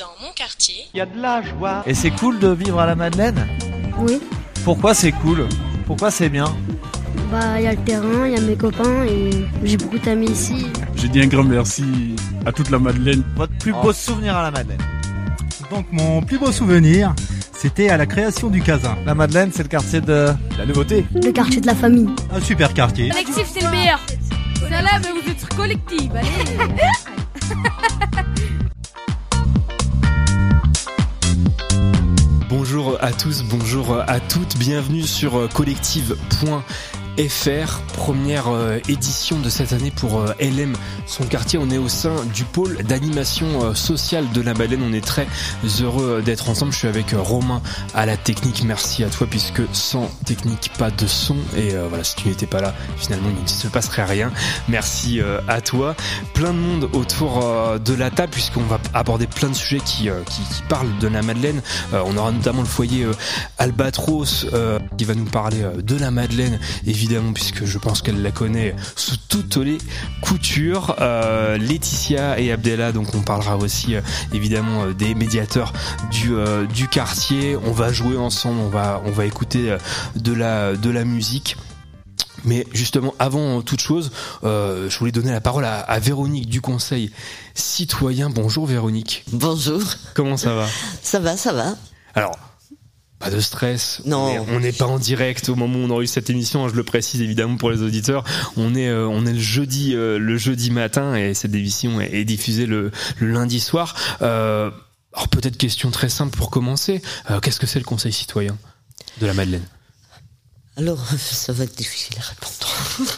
Dans mon quartier, Il y a de la joie. Et c'est cool de vivre à la Madeleine? Oui. Pourquoi c'est cool? Pourquoi c'est bien? Bah, il y a le terrain, il y a mes copains et j'ai beaucoup d'amis ici. J'ai dit un grand merci à toute la Madeleine. Votre plus beau souvenir à la Madeleine Donc mon plus beau souvenir, c'était à la création du Casin. La Madeleine, c'est le quartier de la nouveauté. Le quartier de la famille. Un super quartier. Collectif, c'est le meilleur. Ça là, mais vous êtes collectif. Allez. Bonjour à tous, bonjour à toutes, bienvenue sur collective.fr, première euh, édition de cette année pour euh, LM, son quartier. On est au sein du pôle d'animation euh, sociale de la Madeleine. On est très heureux d'être ensemble. Je suis avec Romain à la technique. Merci à toi puisque sans technique, pas de son. Et voilà, si tu n'étais pas là, finalement, il ne se passerait rien. Merci à toi. Plein de monde autour de la table puisqu'on va aborder plein de sujets qui, qui, qui parlent de la Madeleine. on aura notamment le foyer Albatros qui va nous parler de la Madeleine, puisque je pense qu'elle la connaît sous toutes les coutures. Euh, Laetitia et Abdella, donc on parlera aussi euh, évidemment euh, des médiateurs du, du quartier. On va jouer ensemble, on va, on va écouter de la, de la musique. Mais justement, avant toute chose, euh, je voulais donner la parole à, à, Véronique du Conseil citoyen. Bonjour Véronique. Bonjour. Comment ça va? Ça va, ça va. Alors, pas de stress. Non. On n'est pas en direct au moment où on enregistre cette émission. Je le précise évidemment pour les auditeurs. On est, euh, on est le jeudi, euh, le jeudi matin et cette émission est, est diffusée le, le, lundi soir. Euh, alors peut-être question très simple pour commencer. Euh, Qu'est-ce que c'est le Conseil citoyen? De la Madeleine alors, ça va être difficile à répondre.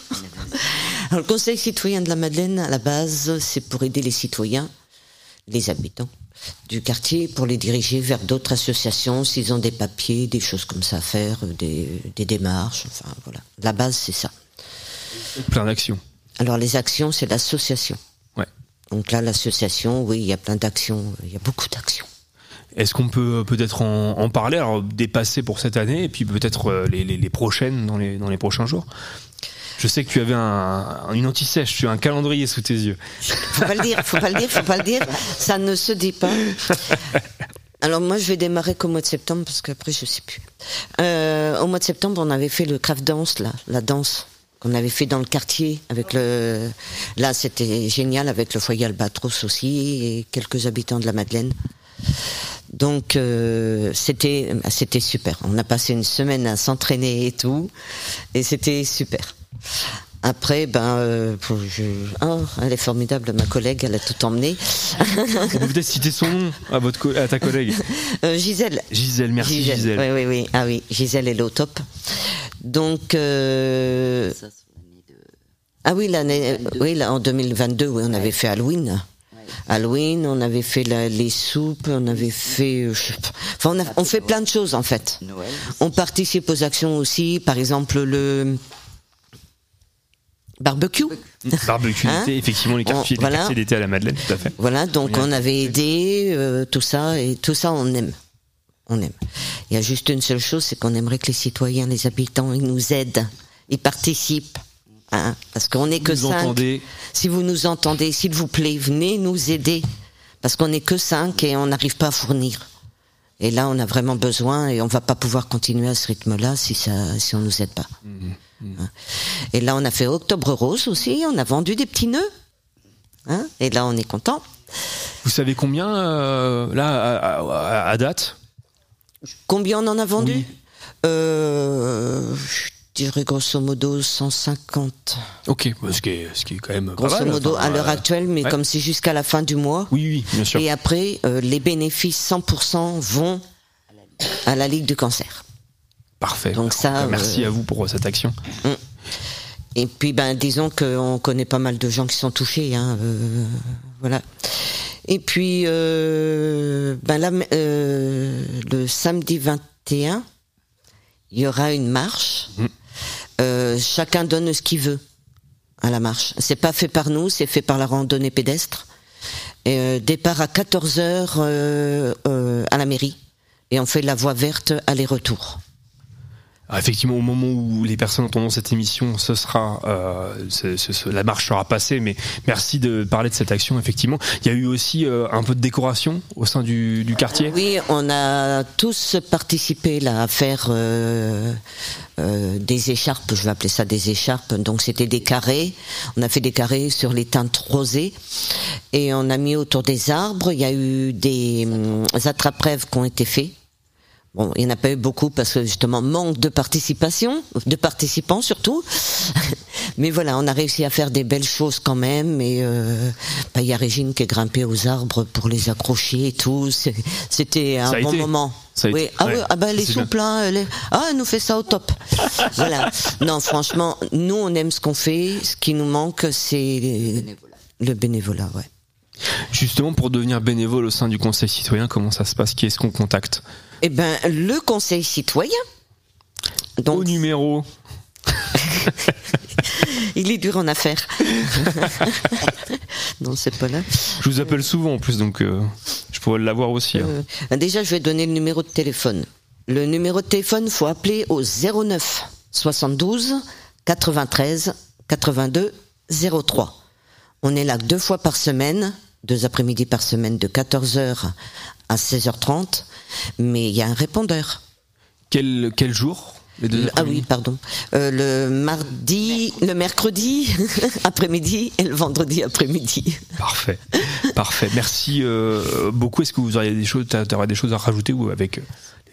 Alors, le Conseil citoyen de la Madeleine, à la base, c'est pour aider les citoyens, les habitants du quartier, pour les diriger vers d'autres associations, s'ils ont des papiers, des choses comme ça à faire, des, des démarches, enfin voilà. La base, c'est ça. Plein d'actions. Alors, les actions, c'est l'association. Ouais. Donc là, l'association, oui, il y a plein d'actions, il y a beaucoup d'actions. Est-ce qu'on peut peut-être en, en, parler, alors dépasser pour cette année et puis peut-être euh, les, les, les, prochaines dans les, dans les prochains jours? Je sais que tu avais un, une anti-sèche, tu as un calendrier sous tes yeux. Faut pas le dire, faut pas le dire, faut pas le dire. Ça ne se dit pas. Alors moi, je vais démarrer qu'au mois de septembre parce qu'après, je sais plus. Euh, au mois de septembre, on avait fait le craft dance, là, la danse qu'on avait fait dans le quartier avec le. Là, c'était génial avec le foyer Albatros aussi et quelques habitants de la Madeleine. Donc euh, c'était c'était super. On a passé une semaine à s'entraîner et tout, et c'était super. Après, ben, euh, je... oh, elle est formidable, ma collègue, elle a tout emmené. Vous pouvez citer son nom à votre co à ta collègue. Euh, Gisèle. Gisèle, merci Gisèle. Gisèle. Oui, oui, oui. Ah oui, Gisèle elle est au top. Donc. Euh... Ah oui, l'année, oui, là, en 2022, oui, on avait fait Halloween. Halloween, on avait fait la, les soupes, on avait fait, je, enfin, on, a, on fait plein de choses en fait. Noël, on participe aux actions aussi, par exemple le barbecue. Barbecue Hein d'été, effectivement, les quartiers, voilà. quartiers d'été à la Madeleine, tout à fait. Voilà, donc on avait aidé euh, tout ça et tout ça on aime. On aime. Il y a juste une seule chose, c'est qu'on aimerait que les citoyens, les habitants, ils nous aident, ils participent. Hein, parce qu'on n'est que Vous cinq. entendez Si vous nous entendez, s'il vous plaît, venez nous aider. Parce qu'on n'est que cinq et on n'arrive pas à fournir. Et là, on a vraiment besoin et on va pas pouvoir continuer à ce rythme-là si ça, si on nous aide pas. Hein. Et là, on a fait Octobre Rose aussi. On a vendu des petits nœuds. Hein et là, on est content. Vous savez combien, euh, là, à, à- à date? Combien on en a vendu? Oui. euh, Je dirais grosso modo 150. Ok, bah, ce, qui est, ce qui est quand même pas Grosso mal, modo enfin, à l'heure euh, actuelle, mais ouais. comme c'est jusqu'à la fin du mois. Oui, oui, bien sûr. Et après, euh, les bénéfices 100% vont à la Ligue du cancer. Parfait. Donc ça, Merci euh, à vous pour cette action. Et puis, ben, disons qu'on connaît pas mal de gens qui sont touchés, hein, euh, voilà. Et puis, ben là, le samedi 21, il y aura une marche. Mm. Euh, chacun donne ce qu'il veut à la marche. C'est pas fait par nous, c'est fait par la randonnée pédestre. Euh, départ à 14 heures euh, à la mairie. Et on fait la voie verte aller-retour. Ah, Effectivement, au moment où les personnes entendront cette émission, ce sera euh, la marche sera passée. Mais merci de parler de cette action. Effectivement, il y a eu aussi euh, un peu de décoration au sein du, quartier? Oui, on a tous participé là à faire euh, des écharpes, je vais appeler ça des écharpes. Donc c'était des carrés. On a fait des carrés sur les teintes rosées et on a mis autour des arbres. Il y a eu des hum, attrape-rêves qui ont été faits. Bon, il n'y en a pas eu beaucoup parce que justement manque de participation, de participants surtout. Mais voilà, on a réussi à faire des belles choses quand même. Et euh, bah, il y a Régine qui est grimpée aux arbres pour les accrocher et tout. C'était un bon été. moment. Ça oui. été. Ah, Ouais. oui, ah bah elle est C'est bien. souple, hein, elle est- ah elle nous fait ça au top. voilà. Non, franchement, nous on aime ce qu'on fait. Ce qui nous manque, c'est le bénévolat. Ouais. Justement, pour devenir bénévole au sein du Conseil citoyen, comment ça se passe? Qui est-ce qu'on contacte? Eh ben, le Conseil citoyen. Donc, Au numéro. il est dur en affaires. non, c'est pas là. Je vous appelle souvent en plus, donc euh, je pourrais l'avoir aussi. hein. Euh, déjà, je vais donner le numéro de téléphone. Le numéro de téléphone, faut appeler au 09 72 93 82 03. On est là deux fois par semaine, deux après-midi par semaine de 14h à 16h30, mais il y a un répondeur. Quel, quel jour les deux Le- ah oui, pardon. Euh, le mardi, le mercredi après-midi et le vendredi après-midi. Parfait, parfait. Merci euh, beaucoup. Est-ce que vous auriez des choses, des choses à rajouter ou avec euh,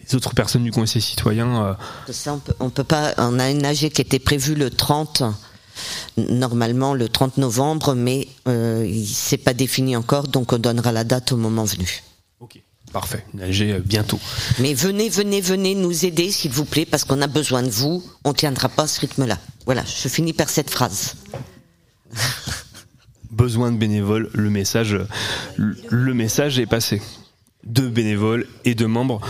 les autres personnes du Conseil citoyen euh, Ça, on peut, on peut pas. On a une AG qui était prévue le 30, normalement le 30 novembre, mais euh, il s'est pas défini encore, donc on donnera la date au moment venu. Parfait. Nager euh, bientôt. Mais venez, venez, venez nous aider, s'il vous plaît, parce qu'on a besoin de vous. On tiendra pas ce rythme-là. Voilà, je finis par cette phrase. Besoin de bénévoles. Le message, le- message est passé. De bénévoles et de membres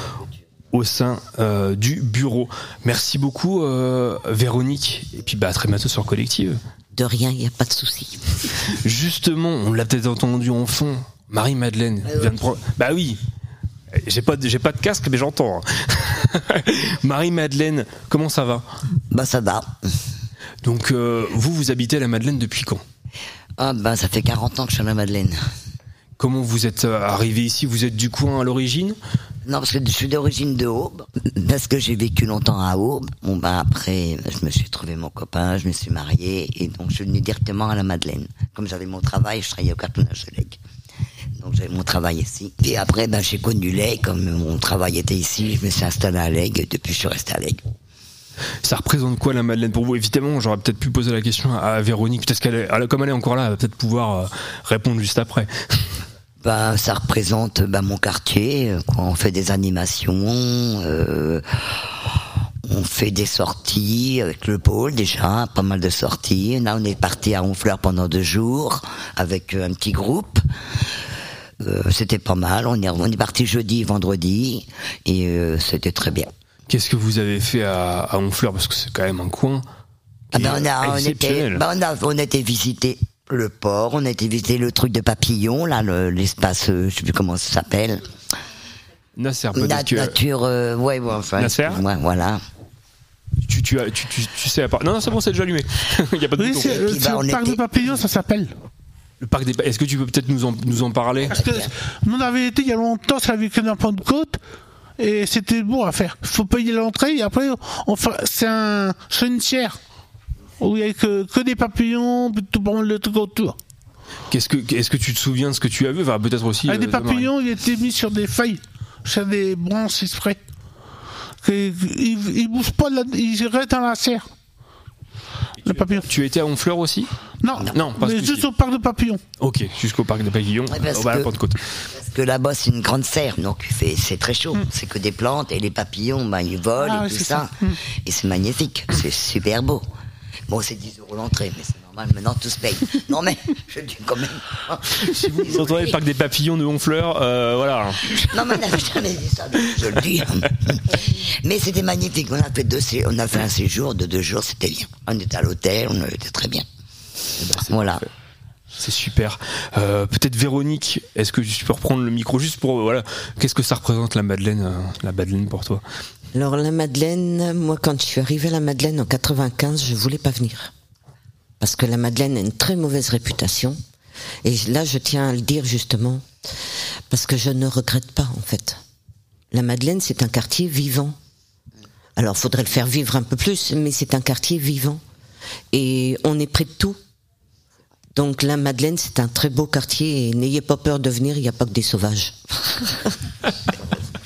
au sein euh, du bureau. Merci beaucoup, euh, Véronique. Et puis bah, à très bientôt sur Collective. De rien, il n'y a pas de souci. Justement, on l'a peut-être entendu en fond. Marie-Madeleine vient de prendre. Bah oui. J'ai pas, de- j'ai pas de casque, mais j'entends. hein. Marie-Madeleine, comment ça va? Bah ça va. Donc, euh, vous, vous habitez à la Madeleine depuis quand? Ah bah ça fait 40 ans que je suis à la Madeleine. Comment vous êtes euh, arrivé ici? Vous êtes du coin à l'origine? Non parce que je suis d'origine de Aube, parce que j'ai vécu longtemps à Aube. Bon bah après je me suis trouvé mon copain, je me suis marié et donc je suis venu directement à la Madeleine. Comme j'avais mon travail, je travaillais au cartonnage de Lègue. Donc j'avais mon travail ici. Et après ben j'ai connu Lègue, comme mon travail était ici, je me suis installé à Lègue et depuis je suis resté à Lègue. Ça représente quoi la Madeleine pour vous? Évidemment, j'aurais peut-être pu poser la question à Véronique, peut-être qu'elle, est- comme elle est encore là, elle va peut-être pouvoir euh, répondre juste après. Bah, ça représente bah, mon quartier. On fait des animations, euh, on fait des sorties avec le pôle déjà, pas mal de sorties. Là, on est parti à Honfleur pendant deux jours avec euh, un petit groupe. Euh, c'était pas mal. On est, on est parti jeudi, vendredi, et euh, c'était très bien. Qu'est-ce que vous avez fait à, à Honfleur? Parce que c'est quand même un coin Ah ben, on, a, on, était, ben, on, a, on a été visiter le port, on a été visiter le truc de papillon, là, le- l'espace, euh, je sais plus comment ça s'appelle. Nasser, Na- peut-être que nature, euh, ouais, ouais, enfin, Nasser ouais, voilà. tu, tu, as- tu, tu, tu sais à part. Non, non, c'est bon, c'est déjà allumé. Il y a pas de Oui, bouton. bah, le parc était- de papillons, ça s'appelle. Le parc des. Est-ce que tu peux peut-être nous en, nous en parler? Parce que nous, on avait été il y a longtemps, ça avait que d'un point de côte, et c'était bon à faire. Il faut payer l'entrée, et après, on fait, c'est un, c'est une chaire, où il y a que, que des papillons, puis tout de trucs autour. Qu'est-ce que, est-ce que tu te souviens de ce que tu as vu? Enfin, peut-être aussi. Euh, des de Marie. papillons, il était mis sur des feuilles, sur des branches exprès. Ils ils bougent pas, de la, ils restent dans la serre. Le papillon. Tu étais à Honfleur aussi Non, Non, mais juste au parc de papillons. Ok, jusqu'au parc des papillons, Ouais, parce au bas à la que- Pentecôte. Parce que là-bas, c'est une grande serre, donc c'est très chaud. C'est que des plantes, et les papillons, ben, ils volent Hmm. Ah, et ouais, tout ça. Hmm. Et c'est magnifique, c'est super beau. Bon, c'est 10 euros l'entrée, mais c'est normal, maintenant tout se paye. non, mais je dis quand même. Si vous entendez le parc des papillons de Honfleur, euh, voilà. Non, mais on n'avait jamais dit ça, je le dis. mais c'était magnifique. On a fait deux, on a fait un séjour de deux jours, c'était bien. On était à l'hôtel, on était très bien. voilà. C'est super. Euh, peut-être Véronique, est-ce que tu peux reprendre le micro juste pour euh, voilà, qu'est-ce que ça représente la Madeleine, euh, la Madeleine pour toi? Alors la Madeleine, moi quand je suis arrivée à la Madeleine en 95, je voulais pas venir. Parce que la Madeleine a une très mauvaise réputation. Et là, je tiens à le dire justement, parce que je ne regrette pas en fait. La Madeleine, c'est un quartier vivant. Alors, faudrait le faire vivre un peu plus, mais c'est un quartier vivant. Et on est près de tout. Donc la Madeleine, c'est un très beau quartier et n'ayez pas peur de venir, il n'y a pas que des sauvages.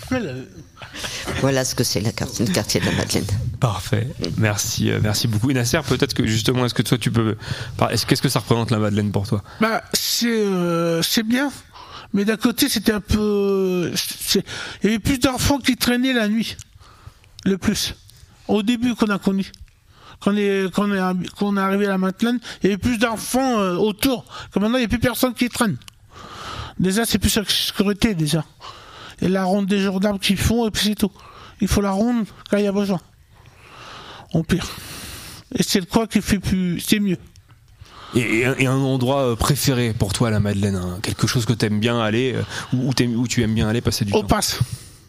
voilà ce que c'est le quartier de la Madeleine. Parfait. Merci, euh, merci beaucoup. Et Nasser, peut-être que justement, est-ce que toi tu peux, qu'est-ce que ça représente la Madeleine pour toi? Bah, c'est euh, c'est bien, mais d'un côté, c'était un peu. Il y avait plus d'enfants qui traînaient la nuit, le plus. Au début qu'on a connu. Quand on est, quand on est, arri- quand on est arrivé à la Madeleine, il y avait plus d'enfants euh, autour. Comme maintenant, il n'y a plus personne qui traîne. Déjà, c'est plus la sécurité, déjà. Et la ronde des jours d'arbres qu'ils font, et puis c'est tout. Il faut la ronde quand il y a besoin. En pire. Et c'est le quoi qui fait plus. C'est mieux. et, et un, endroit euh, préféré pour toi, la Madeleine hein Quelque chose que t'aimes bien aller, euh, où, où t'aimes- où tu aimes bien aller passer du Au temps passe.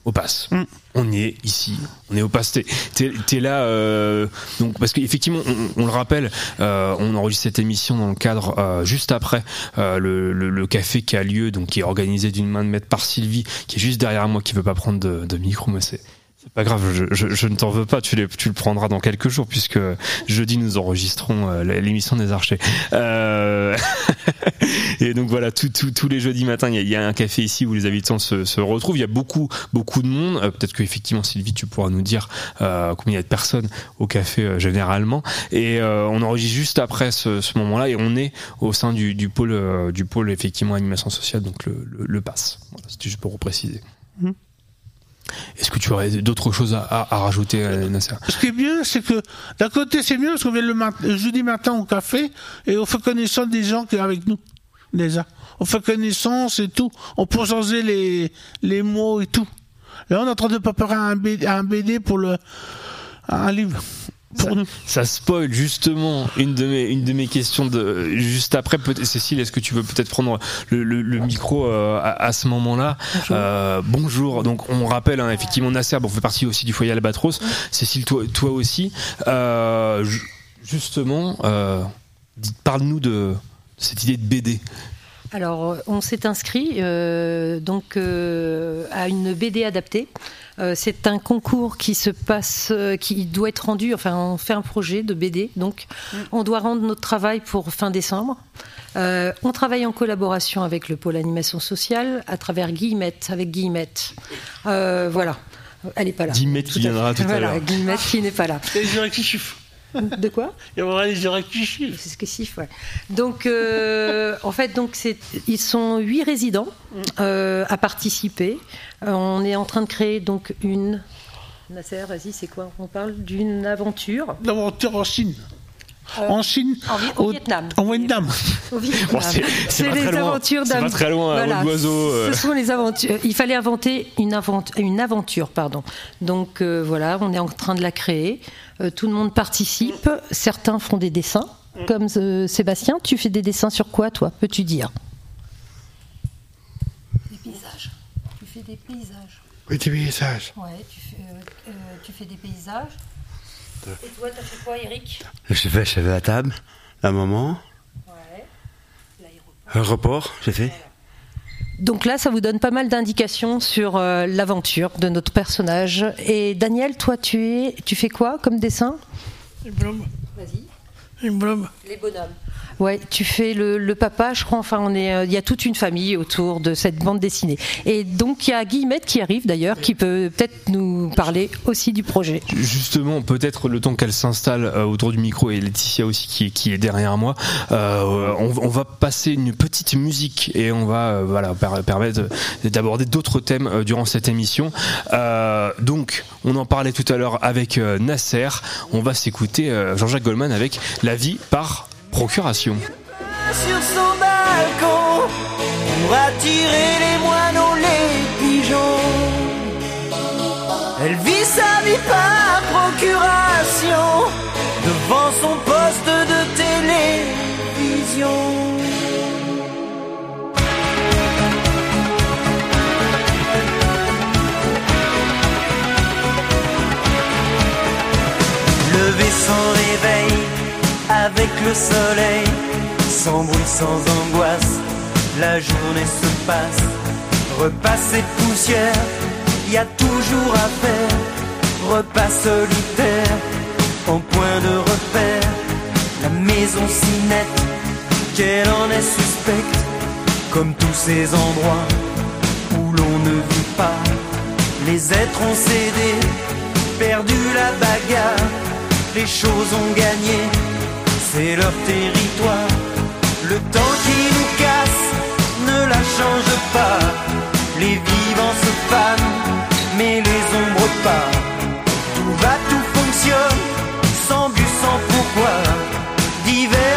Au pass. Mm. On y est ici. On est au pass. T'es, t'es- t'es là, euh, donc parce qu'effectivement, on, on le rappelle, euh, on enregistre cette émission dans le cadre euh, juste après euh, le, le- le café qui a lieu, donc qui est organisé d'une main de maître par Sylvie, qui est juste derrière moi, qui veut pas prendre de, de micro, mais c'est pas grave, je, ne t'en veux pas, tu, le prendras dans quelques jours puisque jeudi nous enregistrons euh, l'émission des archers. Euh, et donc voilà, tous les jeudis matins, il y, a- un café ici où les habitants se, retrouvent. Il y a beaucoup, beaucoup de monde. Euh, Peut-être qu'effectivement, Sylvie, tu pourras nous dire combien il y a de personnes au café généralement. Et on enregistre juste après ce, moment-là et on est au sein du, pôle, du pôle effectivement animation sociale, donc le, PASS. Voilà, C'était juste pour repréciser. Mhm. Est-ce que tu aurais d'autres choses à, à- à rajouter, euh, Nasser? Ce qui est bien, c'est que d'un côté, c'est bien parce qu'on vient le, mat- le jeudi matin au café et on fait connaissance des gens qui sont avec nous, déjà. On fait connaissance et tout. On peut changer les, les mots et tout. Là, on est en train de préparer un BD, un BD pour le, un livre. Nous. Ça spoil justement une de mes une de mes questions de juste après Cécile est-ce que tu veux peut-être prendre le, le- le micro euh, à, à ce moment-là? Bonjour. bonjour donc on rappelle hein, effectivement Nasser bon, on fait partie aussi du foyer Albatros Cécile toi toi aussi Euh, ju- justement euh, parle-nous de cette idée de BD Alors, euh, on s'est inscrit euh, donc euh, à une BD adaptée. Euh, c'est un concours qui se passe, euh, qui doit être rendu. Enfin, on fait un projet de BD, donc on doit rendre notre travail pour fin décembre. Euh, on travaille en collaboration avec le pôle animation sociale à travers Guillemette, avec Guillemette. Euh, voilà, elle n'est pas là. Guillemette qui viendra tout à Voilà, l'heure. Guillemette qui n'est pas là. De quoi? Il y aura les rectifie. C'est ce que ouais. Donc, euh, en fait, donc c'est, ils sont huit résidents euh, à participer. Euh, on est en train de créer donc une. Nasser, vas-y, c'est quoi? On parle d'une aventure. L'aventure en Chine. Euh, en Chine. en Vi- au Vietnam. En Vietnam. Au Vietnam. Bon, c'est- les très loin. aventures C'est d'un. pas très loin, à vol d'oiseau, euh. Ce sont les aventures. Il fallait inventer une, aventure, pardon. Donc euh, voilà, on est en train de la créer. Euh, tout le monde participe. Certains font des dessins, comme euh, Sébastien. Tu fais des dessins sur quoi, toi? Peux-tu dire Des paysages. Tu fais des paysages. Oui, des paysages. Ouais, tu fais, euh, euh, tu fais des paysages. Et toi, t'as fait quoi, Eric? J'ai fait, j'ai fait la table, la maman, Ouais. l'aéroport, j'ai fait. Donc là, ça vous donne pas mal d'indications sur euh, l'aventure de notre personnage. Et Daniel, toi, tu es, tu fais quoi comme dessin? Une blob. Vas-y. Une blob. Les bonhommes. Ouais, tu fais le, papa, je crois. Enfin, on est, euh, il y a toute une famille autour de cette bande dessinée. Et donc, il y a Guillemette qui arrive d'ailleurs, qui peut peut-être nous parler aussi du projet. Justement, peut-être le temps qu'elle s'installe euh, autour du micro et Laetitia aussi qui qui est derrière moi, euh, on, va passer une petite musique et on va voilà per- permettre d'aborder d'autres thèmes durant cette émission. Donc, on en parlait tout à l'heure avec Nasser. On va s'écouter Jean-Jacques Goldman avec La vie par procuration. Sur son balcon, pour attirer les moineaux, les pigeons. Elle vit sa vie par procuration, devant son poste de télévision. lever sans le soleil, sans bruit, sans angoisse, la journée se passe, repasse et poussière, y a toujours à faire, repas solitaire, en point de repère, la maison si nette, qu'elle en est suspecte, comme tous ces endroits où l'on ne vit pas, les êtres ont cédé, perdu la bagarre, les choses ont gagné, c'est leur territoire. Le temps qui nous casse ne la change pas. Les vivants se fanent, mais les ombres pas. Tout va, tout fonctionne, sans but, sans pourquoi. D'hiver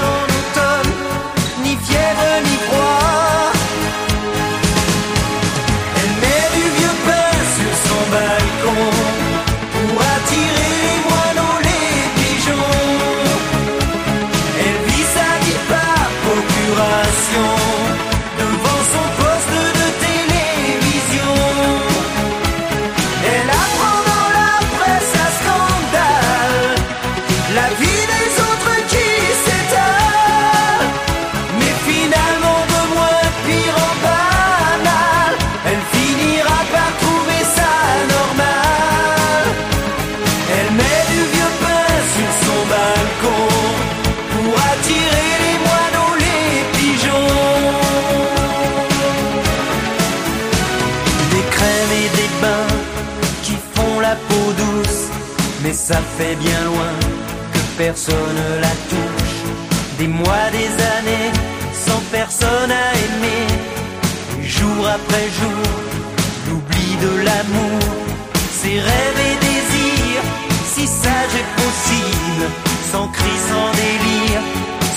ça fait bien loin que personne la touche. Des mois, des années, sans personne à aimer, jour après jour, l'oubli de l'amour, ses rêves et désirs, si sage et possible, sans cri, sans délire,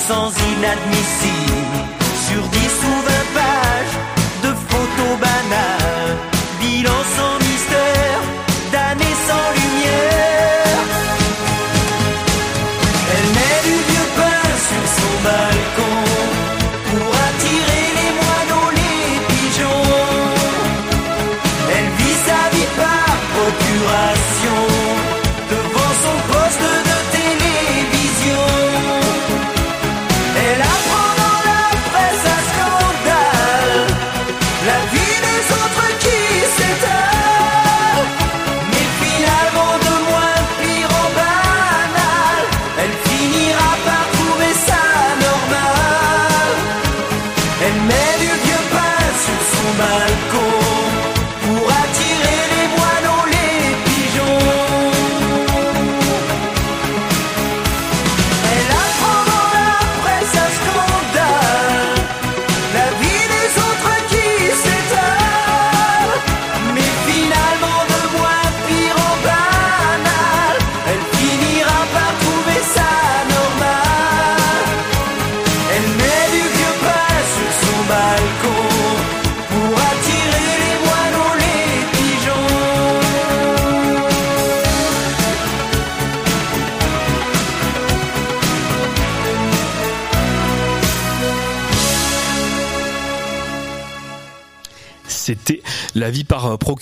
sans inadmissible,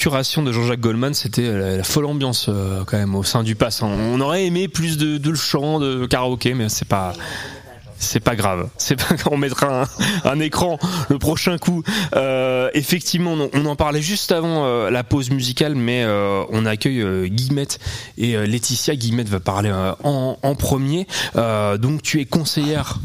procuration de Jean-Jacques Goldman. C'était euh, la, folle ambiance euh, quand même au sein du pass. On aurait aimé plus de, de chant, de karaoké, mais c'est pas. Pas grave. C'est pas. On mettra un, écran le prochain coup. Euh, effectivement, on, en parlait juste avant la pause musicale, mais on accueille Guillemette et Laetitia. Guillemette va parler en, premier. Donc, tu es conseillère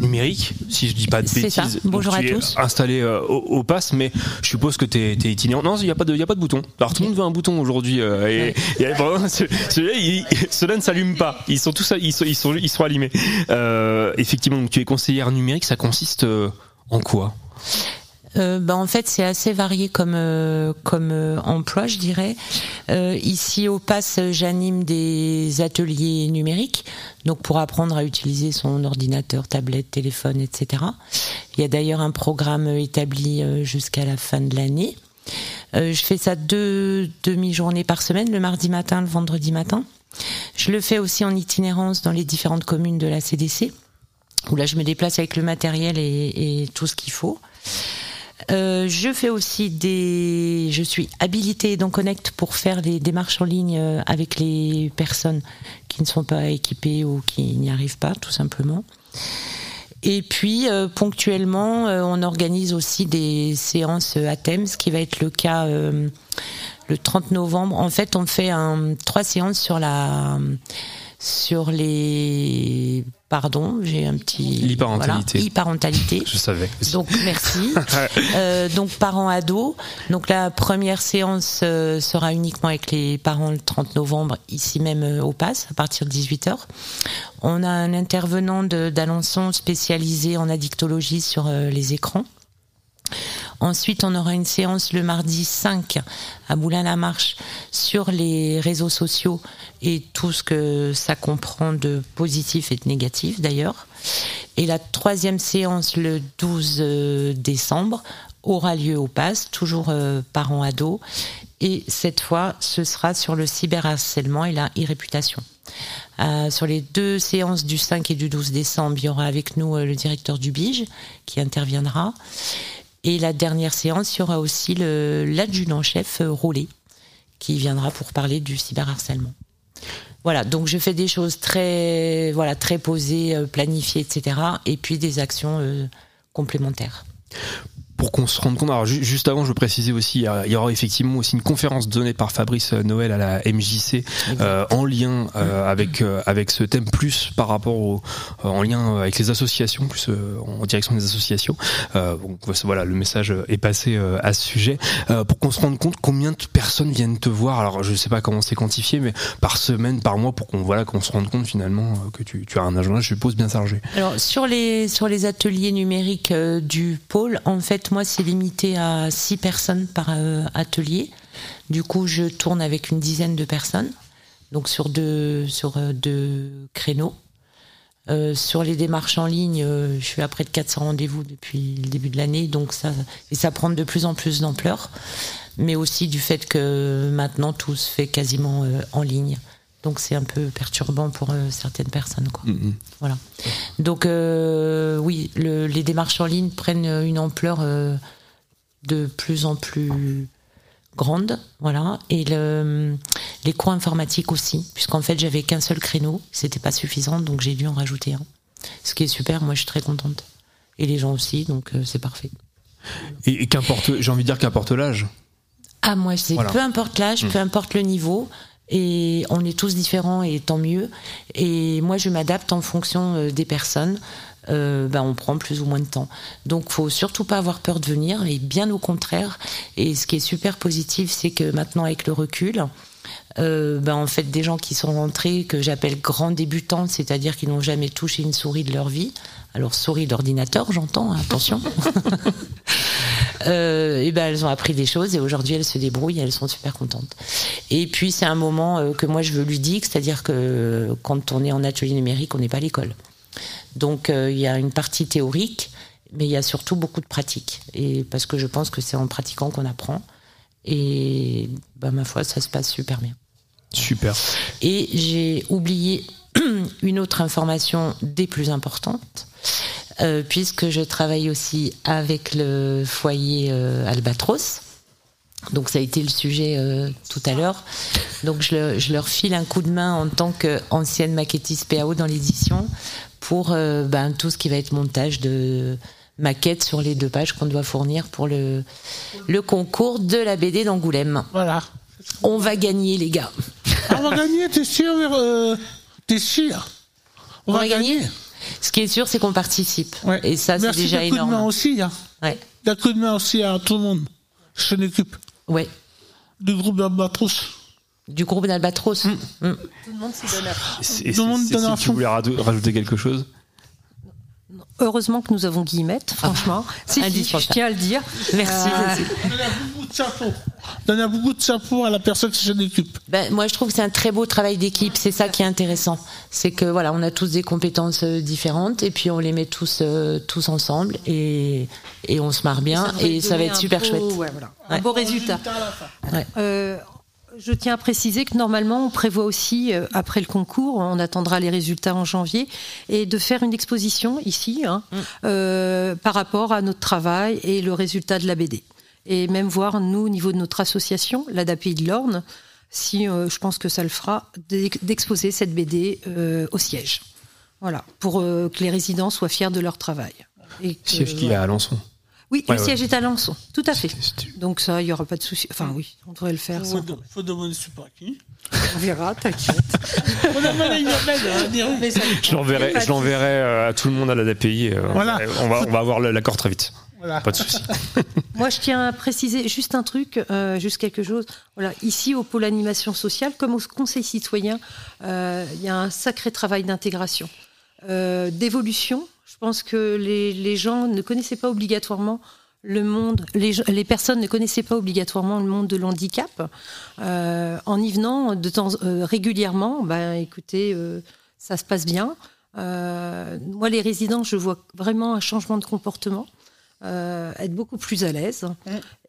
numérique, si je dis pas de bêtises. ça. Bonjour à tu es tous. Installé euh, au, au pass, mais je suppose que t'es es itinérant. Non, il y a pas de, y a pas de bouton. Alors tout le monde veut un bouton aujourd'hui. euh, et, et vraiment, ce- celui-là, il- ceux-là ne s'allument pas. Ils sont tous, ils sont, ils sont, ils sont allumés. Euh, effectivement, donc tu es conseillère numérique. Ça consiste euh, en quoi? Euh, bah, en fait, c'est assez varié comme euh, comme euh, emploi, je dirais. Euh, ici au PASS, j'anime des ateliers numériques, donc pour apprendre à utiliser son ordinateur, tablette, téléphone, etc. Il y a d'ailleurs un programme établi euh, jusqu'à la fin de l'année. Euh, je fais ça deux demi-journées par semaine, le mardi matin, le vendredi matin. Je le fais aussi en itinérance dans les différentes communes de la CDC, où là je me déplace avec le matériel et, et tout ce qu'il faut. Euh, je fais aussi des. Je suis habilitée dans Connect pour faire les démarches en ligne euh, avec les personnes qui ne sont pas équipées ou qui n'y arrivent pas, tout simplement. Et puis euh, ponctuellement, euh, on organise aussi des séances à thème, ce qui va être le cas euh, le 30 novembre. En fait, on fait un, trois séances sur la sur les pardon, j'ai un petit L'hyparentalité. voilà, parentalité. Je savais. Donc merci. Euh, donc parents ados. Donc la première séance euh, sera uniquement avec les parents le 30 novembre ici même euh, au PASS à partir de 18h. On a un intervenant d'Alençon spécialisé en addictologie sur les écrans. Ensuite, on aura une séance le mardi 5 à Moulin-la-Marche sur les réseaux sociaux et tout ce que ça comprend de positif et de négatif d'ailleurs. Et la troisième séance le 12 euh, décembre aura lieu au PASS, toujours euh, parents-ados. Et cette fois, ce sera sur le cyberharcèlement et la e-réputation. Euh, sur les deux séances du 5 et du 12 décembre, il y aura avec nous le directeur du BIGE qui interviendra. Et la dernière séance, il y aura aussi l'adjudant-chef euh, Rollet qui viendra pour parler du cyberharcèlement. Voilà, donc je fais des choses très, voilà, très posées, euh, planifiées, etc. Et puis des actions euh, complémentaires. Pour qu'on se rende compte, alors ju- juste avant, je veux préciser aussi, il y aura effectivement aussi une conférence donnée par Fabrice Noël à la MJC euh, en lien euh, avec euh, avec ce thème plus par rapport au euh, en lien avec les associations plus euh, en direction des associations. Euh, donc voilà, le message est passé euh, à ce sujet Euh, pour qu'on se rende compte combien de personnes viennent te voir. Alors je sais pas comment c'est quantifié, mais par semaine, par mois, pour qu'on voilà qu'on se rende compte finalement euh, que tu, tu as un agenda, je suppose bien chargé. Alors sur les sur les ateliers numériques euh, du pôle, en fait moi c'est limité à six personnes par euh, atelier. Du coup je tourne avec une dizaine de personnes, donc sur deux sur euh, deux créneaux. Euh, sur les démarches en ligne, je suis à près de 400 rendez-vous depuis le début de l'année, donc ça et ça prend de plus en plus d'ampleur, mais aussi du fait que maintenant tout se fait quasiment en ligne, donc c'est un peu perturbant pour euh, certaines personnes quoi. Voilà. Donc euh, oui, le- les démarches en ligne prennent une ampleur euh, de plus en plus grande, voilà. Et le, les cours informatiques aussi, puisqu'en fait j'avais qu'un seul créneau, c'était pas suffisant, donc j'ai dû en rajouter un. Ce qui est super, moi je suis très contente. Et les gens aussi, donc c'est parfait. Et, et qu'importe, j'ai envie de dire qu'importe l'âge. Ah, moi, c'est Voilà. peu importe l'âge, Mm. peu importe le niveau. Et on est tous différents et tant mieux. Et moi, je m'adapte en fonction euh, des personnes. Euh, ben, on prend plus ou moins de temps. Donc, faut surtout pas avoir peur de venir, et bien au contraire. Et ce qui est super positif, c'est que maintenant, avec le recul, euh, ben, en fait, des gens qui sont rentrés, que j'appelle grands débutants, c'est-à-dire qui n'ont jamais touché une souris de leur vie. Alors, souris d'ordinateur, j'entends, hein, attention. Euh, et ben elles ont appris des choses et aujourd'hui elles se débrouillent, elles sont super contentes. Et puis c'est un moment euh, que moi je veux ludique, c'est-à-dire que quand on est en atelier numérique, on n'est pas à l'école. Donc euh, il y a une partie théorique, mais il y a surtout beaucoup de pratique. Et parce que je pense que c'est en pratiquant qu'on apprend. Et ben, ma foi, ça se passe super bien. Super. Et j'ai oublié une autre information des plus importantes, euh, puisque je travaille aussi avec le foyer euh, Albatros. Donc ça a été le sujet euh, tout à l'heure. Donc je, le- je leur file un coup de main en tant qu'ancienne maquettiste PAO dans l'édition pour ben, tout ce qui va être montage de maquettes sur les deux pages qu'on doit fournir pour le, le concours de la BD d'Angoulême. Voilà. On va gagner les gars. On va gagner, t'es sûr T'es sûr? On, va gagner. Ce qui est sûr, c'est qu'on participe. Et ça, c'est Merci déjà d'un coup de énorme. main aussi. Hein. Ouais. D'un coup de main aussi à tout le monde. Je occupe. Ouais. Du groupe d'Albatros. Du groupe d'Albatros. Mm. Tout le monde s'y donne à fond. Et Tout le monde donne un tu fond. voulais rado- rajouter quelque chose? Heureusement que nous avons Guillemette, franchement. Si, si, je tiens à le dire. Merci, Euh, Cécile. Donne beaucoup de chapeau. Donne beaucoup de chapeau à la personne qui s'en occupe. Ben, moi, je trouve que c'est un très beau travail d'équipe. C'est ça qui est intéressant. C'est que voilà, on a tous des compétences euh, différentes et puis on les met tous euh, tous ensemble et et on se marre bien et ça va donner être un super beau- chouette. ouais, voilà. Un Ouais. beau résultat. Ouais. Euh, Je tiens à préciser que normalement, on prévoit aussi, euh, après le concours, on attendra les résultats en janvier, et de faire une exposition ici hein, euh, par rapport à notre travail et le résultat de la BD. Et même voir, nous, au niveau de notre association, l'ADAPI de l'Orne, si euh, je pense que ça le fera, d'ex- d'exposer cette BD euh, au siège. Voilà, pour euh, que les résidents soient fiers de leur travail. Et que- Siège qui est à Alençon. Oui, Ouais, le ouais. siège est à Alençon, tout à fait. Donc ça, il n'y aura pas de souci. Enfin oui, on devrait le faire. Faut, de- faut demander support à qui On verra, t'inquiète. On a mal hein. Je l'enverrai, je l'enverrai euh, à tout le monde à l'ADPI. euh, Voilà. On va, on va avoir l'accord très vite. Voilà. Pas de souci. Moi, je tiens à préciser juste un truc, euh, juste quelque chose. Voilà, ici au pôle animation sociale, comme au Conseil citoyen, euh, il y a un sacré travail d'intégration, euh, d'évolution. Je pense que les, les gens ne connaissaient pas obligatoirement le monde, les, personnes ne connaissaient pas obligatoirement le monde de l'handicap. Euh, en y venant de temps euh, régulièrement, ben écoutez, euh, ça se passe bien. Euh, moi, les résidents, je vois vraiment un changement de comportement euh, être beaucoup plus à l'aise.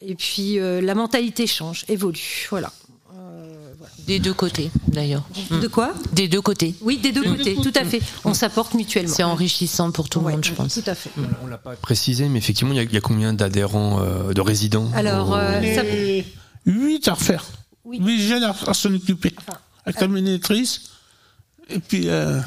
Et puis euh, la mentalité change, évolue. Voilà. Des deux côtés, d'ailleurs. De quoi Des deux côtés. Oui, des deux côtés, tout à fait. On s'apporte mutuellement. C'est enrichissant pour tout le monde, je pense. Tout à fait. On l'a pas précisé, mais effectivement, il y a, il y a combien d'adhérents, euh, de résidents Alors, au- euh, ça- 8 à refaire. Oui. 8 jeunes à, à s'en occuper. Avec la. Et puis. Euh,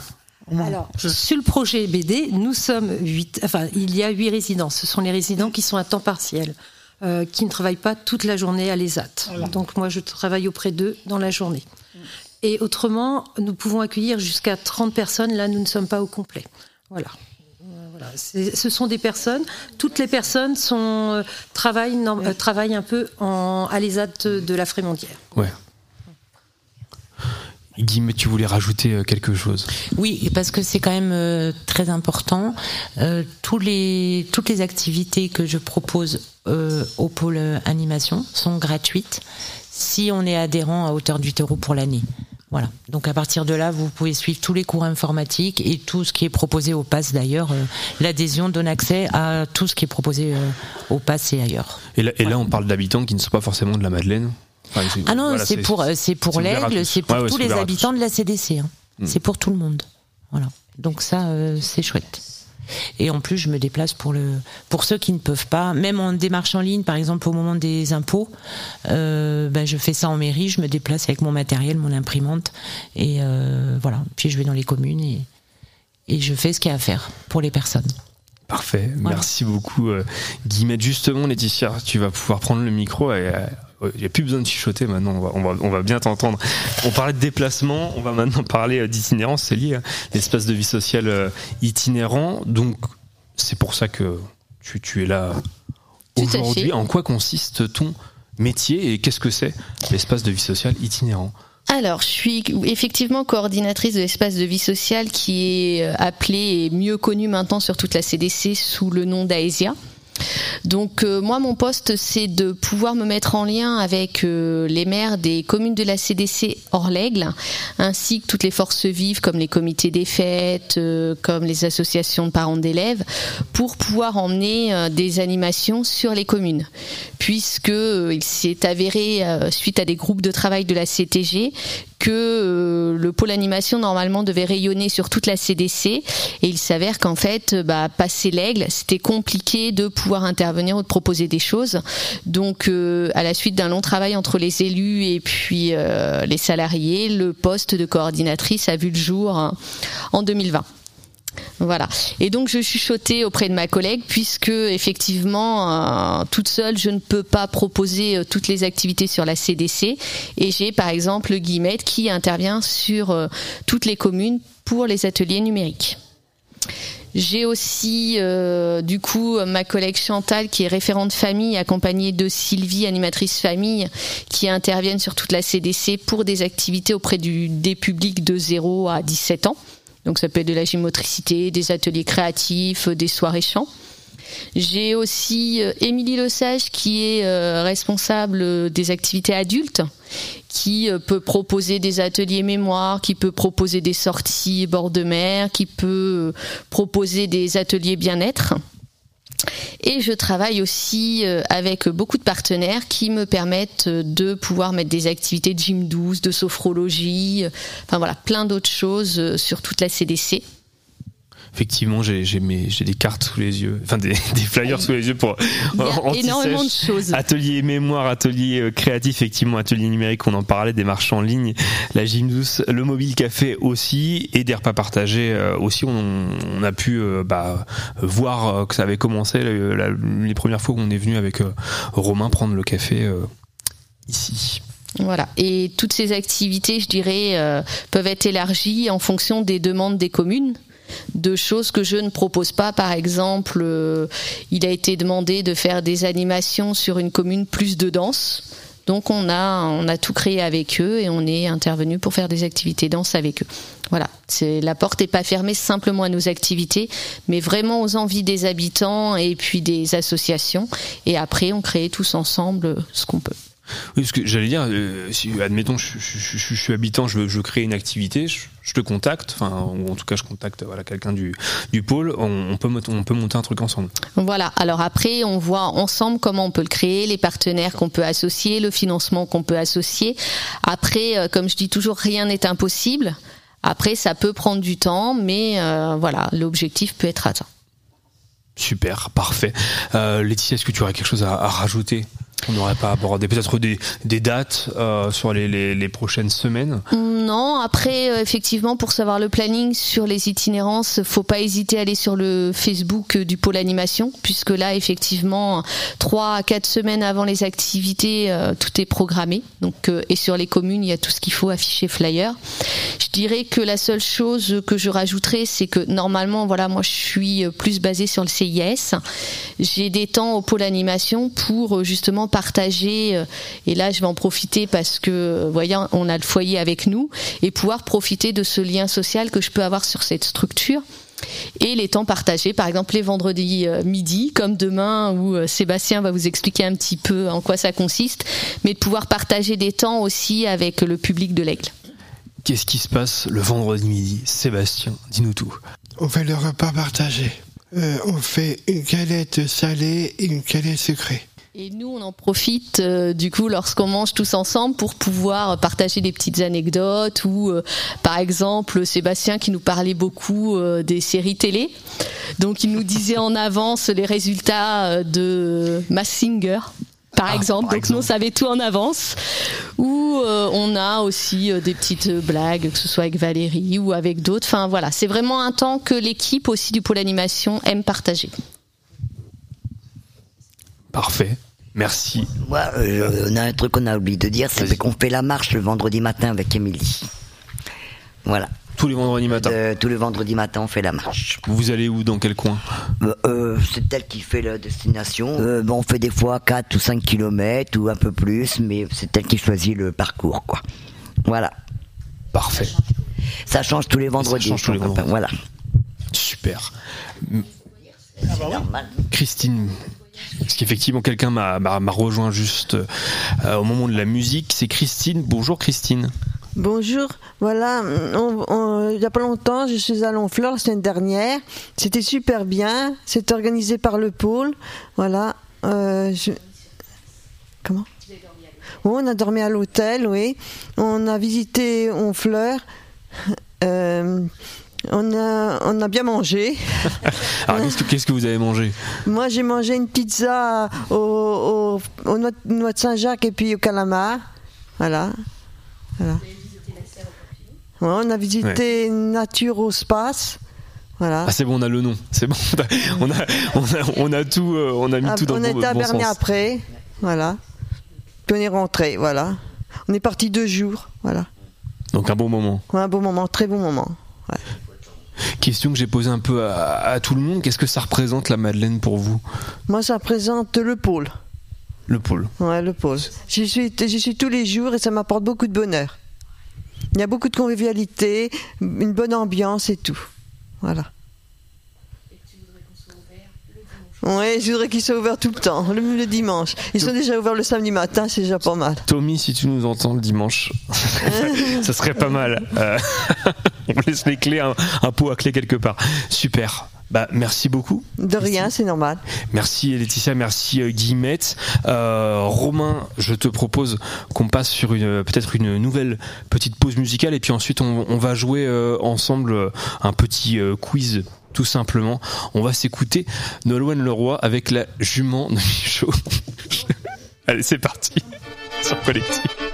Alors, sur le projet BD, nous sommes huit. Enfin, il y a huit résidents. Ce sont les résidents qui sont à temps partiel, euh, qui ne travaillent pas toute la journée à l'ESAT. Donc, moi, je travaille auprès d'eux dans la journée. Et autrement, nous pouvons accueillir jusqu'à 30 personnes. Là, nous ne sommes pas au complet. Voilà. Euh, voilà. Ce sont des personnes. Toutes les personnes sont, euh, travaillent, euh, travaillent un peu en, à l'ESAT de, de la Frémondière. Ouais. Guy, mais tu voulais rajouter euh, quelque chose Oui, parce que c'est quand même euh, très important. Euh, tous les, toutes les activités que je propose euh, au pôle animation sont gratuites si on est adhérent à hauteur de 8 euros pour l'année. Voilà. Donc à partir de là, vous pouvez suivre tous les cours informatiques et tout ce qui est proposé au PASS d'ailleurs. Euh, L'adhésion donne accès à tout ce qui est proposé euh, au PASS et ailleurs. Et là, et là, on parle d'habitants qui ne sont pas forcément de la Madeleine. Enfin, Ah non, voilà, c'est pour euh, c'est pour l'aigle, c'est pour Ouais, tous les habitants de la CDC. hein. Mm. C'est pour tout le monde. Voilà. Donc ça, euh, c'est chouette. Et en plus, je me déplace pour le pour ceux qui ne peuvent pas, même en démarche en ligne, par exemple au moment des impôts, euh, ben, je fais ça en mairie, je me déplace avec mon matériel, mon imprimante, et euh, voilà. Puis je vais dans les communes et et je fais ce qu'il y a à faire pour les personnes. Parfait, merci beaucoup euh, Guillemette. Justement, Laetitia, tu vas pouvoir prendre le micro et euh, il n'y a plus besoin de chuchoter maintenant, on va, on va, on va bien t'entendre. On parlait de déplacement, on va maintenant parler euh, d'itinérance, c'est lié à l'espace de vie sociale euh, itinérant. Donc, c'est pour ça que tu, tu es là aujourd'hui. En quoi consiste ton métier et qu'est-ce que c'est l'espace de vie sociale itinérant? Alors, je suis effectivement coordinatrice de l'espace de vie sociale qui est euh, appelé et mieux connu maintenant sur toute la CDC sous le nom d'Aesia. Donc euh, moi mon poste c'est de pouvoir me mettre en lien avec euh, les maires des communes de la CDC hors l'aigle ainsi que toutes les forces vives comme les comités des fêtes, euh, comme les associations de parents d'élèves pour pouvoir emmener des animations sur les communes. Puisque il s'est avéré suite à des groupes de travail de la CTG que euh, le pôle animation normalement devait rayonner sur toute la CDC et il s'avère qu'en fait euh, bah, passer l'aigle c'était compliqué de pouvoir intervenir ou de proposer des choses. Donc euh, à la suite d'un long travail entre les élus et puis les salariés le poste de coordinatrice a vu le jour en 2020 voilà. Et donc je chuchotais auprès de ma collègue puisque effectivement euh, toute seule je ne peux pas proposer euh, toutes les activités sur la CDC et j'ai par exemple Guillemette qui intervient sur euh, toutes les communes pour les ateliers numériques. J'ai aussi du coup ma collègue Chantal qui est référente famille accompagnée de Sylvie animatrice famille qui interviennent sur toute la CDC pour des activités auprès des publics de 0 à 17 ans. Donc ça peut être de la gymotricité, des ateliers créatifs, euh, des soirées chants. J'ai aussi euh, Émilie Lesage qui est euh, responsable des activités adultes, qui peut proposer des ateliers mémoire, qui peut proposer des sorties bord de mer, qui peut proposer des ateliers bien-être. Et je travaille aussi euh, avec beaucoup de partenaires qui me permettent de pouvoir mettre des activités de gym douce, de sophrologie, euh, enfin voilà, plein d'autres choses euh, sur toute la CDC. Effectivement, j'ai des cartes sous les yeux, enfin des, des flyers sous les yeux pour Il y a anti-sèche. énormément de choses. Atelier mémoire, atelier euh, créatif, effectivement, atelier numérique, on en parlait, des marches en ligne, la gym douce, le mobile café aussi, et des repas partagés euh, aussi. On, on a pu euh, bah, voir que ça avait commencé la- les premières fois qu'on est venu avec Romain prendre le café ici. Voilà. Et toutes ces activités, je dirais, euh, peuvent être élargies en fonction des demandes des communes de choses que je ne propose pas. Par exemple, euh, il a été demandé de faire des animations sur une commune plus de danse. Donc on a, on a tout créé avec eux et on est intervenu pour faire des activités danse avec eux. Voilà, la porte n'est pas fermée simplement à nos activités, mais vraiment aux envies des habitants et puis des associations. Et après, on crée tous ensemble ce qu'on peut. Oui, parce que j'allais dire, euh, si, admettons, je, je- je- je- je suis habitant, je veux, je créer une activité, je, te contacte, enfin, ou en tout cas, je contacte voilà, quelqu'un du, du pôle, on, on peut, on peut monter un truc ensemble. Voilà, alors après, on voit ensemble comment on peut le créer, les partenaires qu'on peut associer, le financement qu'on peut associer. Après, euh, comme je dis toujours, rien n'est impossible. Après, ça peut prendre du temps, mais euh, voilà, l'objectif peut être atteint. Super, parfait. Euh, Laetitia, est-ce que tu aurais quelque chose à, à rajouter? On n'aurait pas abordé peut-être des, des dates euh, sur les, les, prochaines semaines Non, après, euh, effectivement, pour savoir le planning sur les itinérances, faut pas hésiter à aller sur le Facebook euh, du pôle animation, puisque là, effectivement, trois à quatre semaines avant les activités, tout est programmé. Donc, et sur les communes, il y a tout ce qu'il faut afficher flyer. Je dirais que la seule chose que je rajouterais, c'est que normalement, voilà, moi, je suis plus basée sur le CIS. J'ai des temps au pôle animation pour euh, justement partager, euh, et là, je vais en profiter parce que, euh, voyons, on a le foyer avec nous, et pouvoir profiter de ce lien social que je peux avoir sur cette structure. Et les temps partagés, par exemple les vendredis euh, midi, comme demain où Sébastien va vous expliquer un petit peu en quoi ça consiste, mais de pouvoir partager des temps aussi avec le public de l'Aigle. Qu'est-ce qui se passe le vendredi midi? Sébastien, dis-nous tout. On fait le repas partagé. Euh, on fait une galette salée et une galette sucrée. Et nous, on en profite euh, du coup lorsqu'on mange tous ensemble pour pouvoir partager des petites anecdotes ou, euh, par exemple, Sébastien qui nous parlait beaucoup euh, des séries télé. Donc, il nous disait en avance les résultats euh, de Mass Singer. Par exemple, donc nous on savait tout en avance. Ou euh, on a aussi des petites blagues, que ce soit avec Valérie ou avec d'autres. Enfin voilà, c'est vraiment un temps que l'équipe aussi du pôle animation aime partager. Parfait. Merci. Ouais, euh, on a un truc qu'on a oublié de dire, c'est qu'on fait la marche le vendredi matin avec Émilie. Voilà. Tous les vendredis matins Euh, Tous les vendredis matin, on fait la marche. Vous allez où Dans quel coin Euh, euh, c'est elle qui fait la destination. Euh, bon, on fait des fois 4 ou 5 kilomètres ou un peu plus, mais c'est elle qui choisit le parcours, quoi. Voilà. Parfait. Ça change tous les vendredis. change tous les vendredis. Voilà. Super. M- Christine, parce qu'effectivement quelqu'un m'a rejoint juste euh, au moment de la musique, c'est Christine. Bonjour Christine. Bonjour, voilà, il n'y a pas longtemps, je suis à Longfleur la semaine dernière. C'était super bien, c'est organisé par le pôle. Voilà. euh, Comment? On a dormi à l'hôtel, oui. On a visité Honfleur. Euh, on, a, on a bien mangé. Alors qu'est-ce que, qu'est-ce que vous avez mangé? Moi, j'ai mangé une pizza au, au, aux noix, de Saint-Jacques et puis au calamar. Voilà. voilà. Ouais, on a visité Nature au Space. Voilà. Ah c'est bon, on a le nom. C'est bon, on a, on a, on a tout, euh, on a mis Ah, tout dans on le bon, était à bon Bernay sens. après. Voilà. Puis on est rentré. Voilà. On est parti deux jours. Voilà. Donc un bon moment. Ouais, un bon moment, très bon moment. Ouais. Question que j'ai posée un peu à, à tout le monde. Qu'est-ce que ça représente la Madeleine pour vous? Moi, ça représente le pôle. Le pôle. Ouais, le pôle. J'y suis, j'y suis tous les jours et ça m'apporte beaucoup de bonheur. Il y a beaucoup de convivialité, une bonne ambiance et tout. Voilà. Oui, je voudrais qu'ils soient ouverts tout le temps, le, le dimanche. Ils sont déjà ouverts le samedi matin, c'est déjà pas mal. Tommy, si tu nous entends le dimanche, ça serait pas mal. Euh, on laisse les clés, un, un pot à clé quelque part. Super. Bah, merci beaucoup. De rien, c'est normal. Merci Laetitia, merci euh, Guillemette. Euh, Romain, je te propose qu'on passe sur une peut-être une nouvelle petite pause musicale et puis ensuite on, on va jouer euh, ensemble un petit euh, quiz tout simplement. On va s'écouter Nolwenn Leroy avec la jument de Michaud. Allez, c'est parti sur Collectif.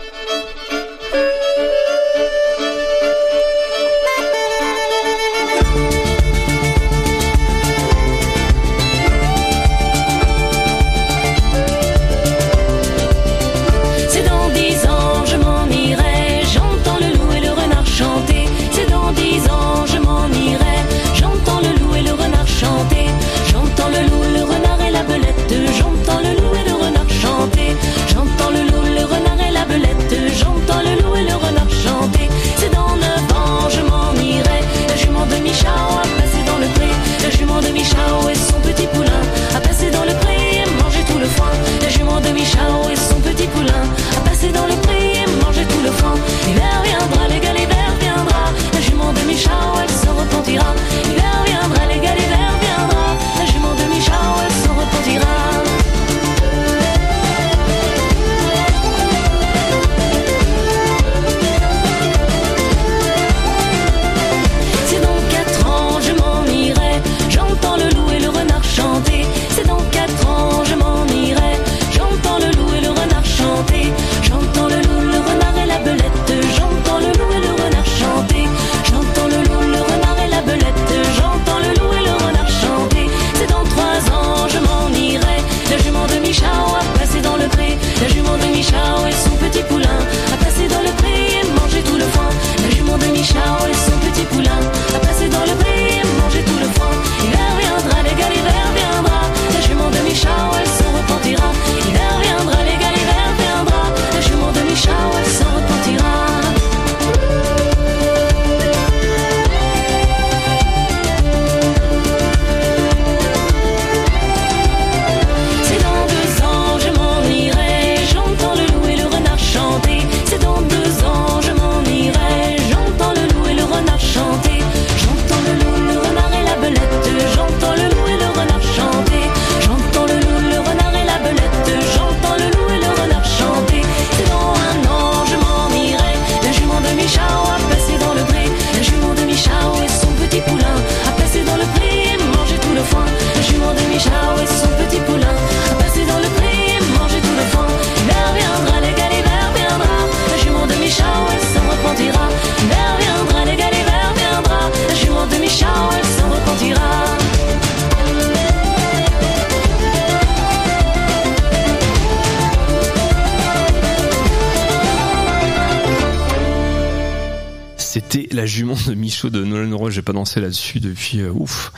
Là-dessus depuis euh, ouf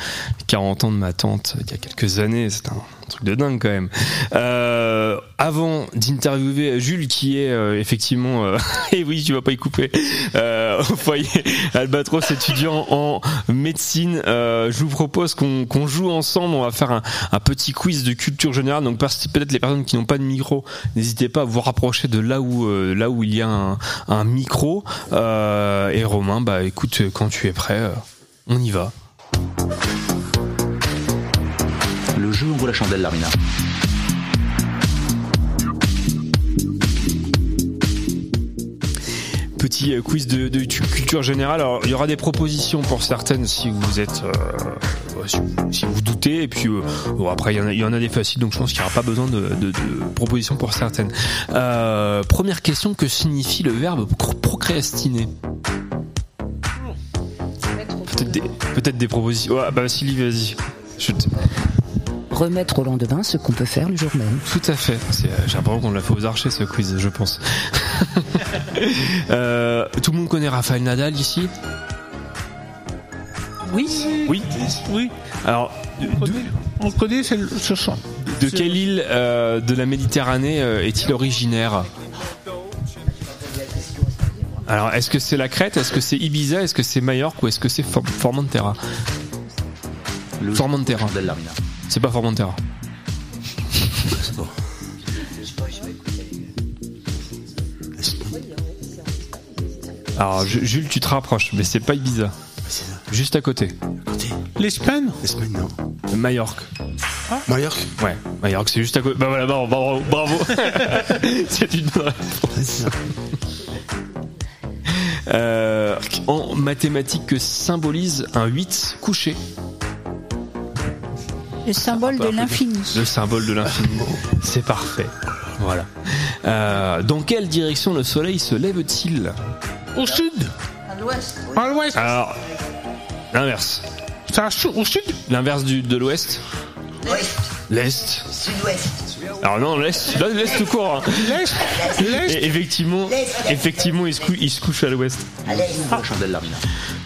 40 ans de ma tante il y a quelques années. C'est un truc de dingue quand même. Euh, avant d'interviewer Jules qui est euh, effectivement et oui tu vas pas y couper au foyer Albatros étudiant en médecine. Je vous propose qu'on qu'on joue ensemble. On va faire un, petit quiz de culture générale. Donc peut-être les personnes qui n'ont pas de micro, n'hésitez pas à vous rapprocher de là où là où il y a un, un micro. Et Romain, bah écoute, quand tu es prêt, on y va. Le jeu ouvre la chandelle, Larmina. Petit euh, quiz de, de culture générale. Alors, il y aura des propositions pour certaines si vous êtes, euh, si, vous- si vous doutez. Et puis euh, bon, après, il y, en a, il y en a des faciles, donc je pense qu'il n'y aura pas besoin de, de- de propositions pour certaines. Euh, première question que signifie le verbe pro- procrastiner? Peut-être des, peut-être des propositions. Ouais, bah Sylvie, vas-y. Je te- Remettre au lendemain ce qu'on peut faire le jour même. Tout à fait. C'est, euh, J'ai l'impression qu'on l'a fait aux archers ce quiz, je pense. Euh, tout le monde connaît Raphaël Nadal ici? Oui. Oui. Oui. Alors, de, On connaît ce, ce chant. de quelle île euh, de la Méditerranée euh, est-il originaire? Alors, est-ce que c'est la Crète Est-ce que c'est Ibiza Est-ce que c'est Majorque Ou est-ce que c'est For- Formentera Formentera. C'est pas Formentera. Alors, Ju- Jules, tu te rapproches, mais c'est pas Ibiza. Juste à côté. L'Espagne? L'Espagne, non. Majorque. Majorque? Ouais, Majorque, c'est juste à côté. Bah voilà, bravo, bravo. bravo. c'est une bonne réponse. Euh, en mathématiques, que symbolise un 8 couché Le symbole de l'infini. Le symbole de l'infini. C'est parfait. Voilà. Euh, dans quelle direction le soleil se lève-t-il? Au sud À l'ouest. À l'ouest Alors, l'inverse. C'est à chou- au sud L'inverse du- de l'ouest? L'est. Sud-ouest. Alors non, là, l'est tout court. hein. L'est L'est Et effectivement, effectivement, il se, cou- il se couche à l'ouest. Larmina.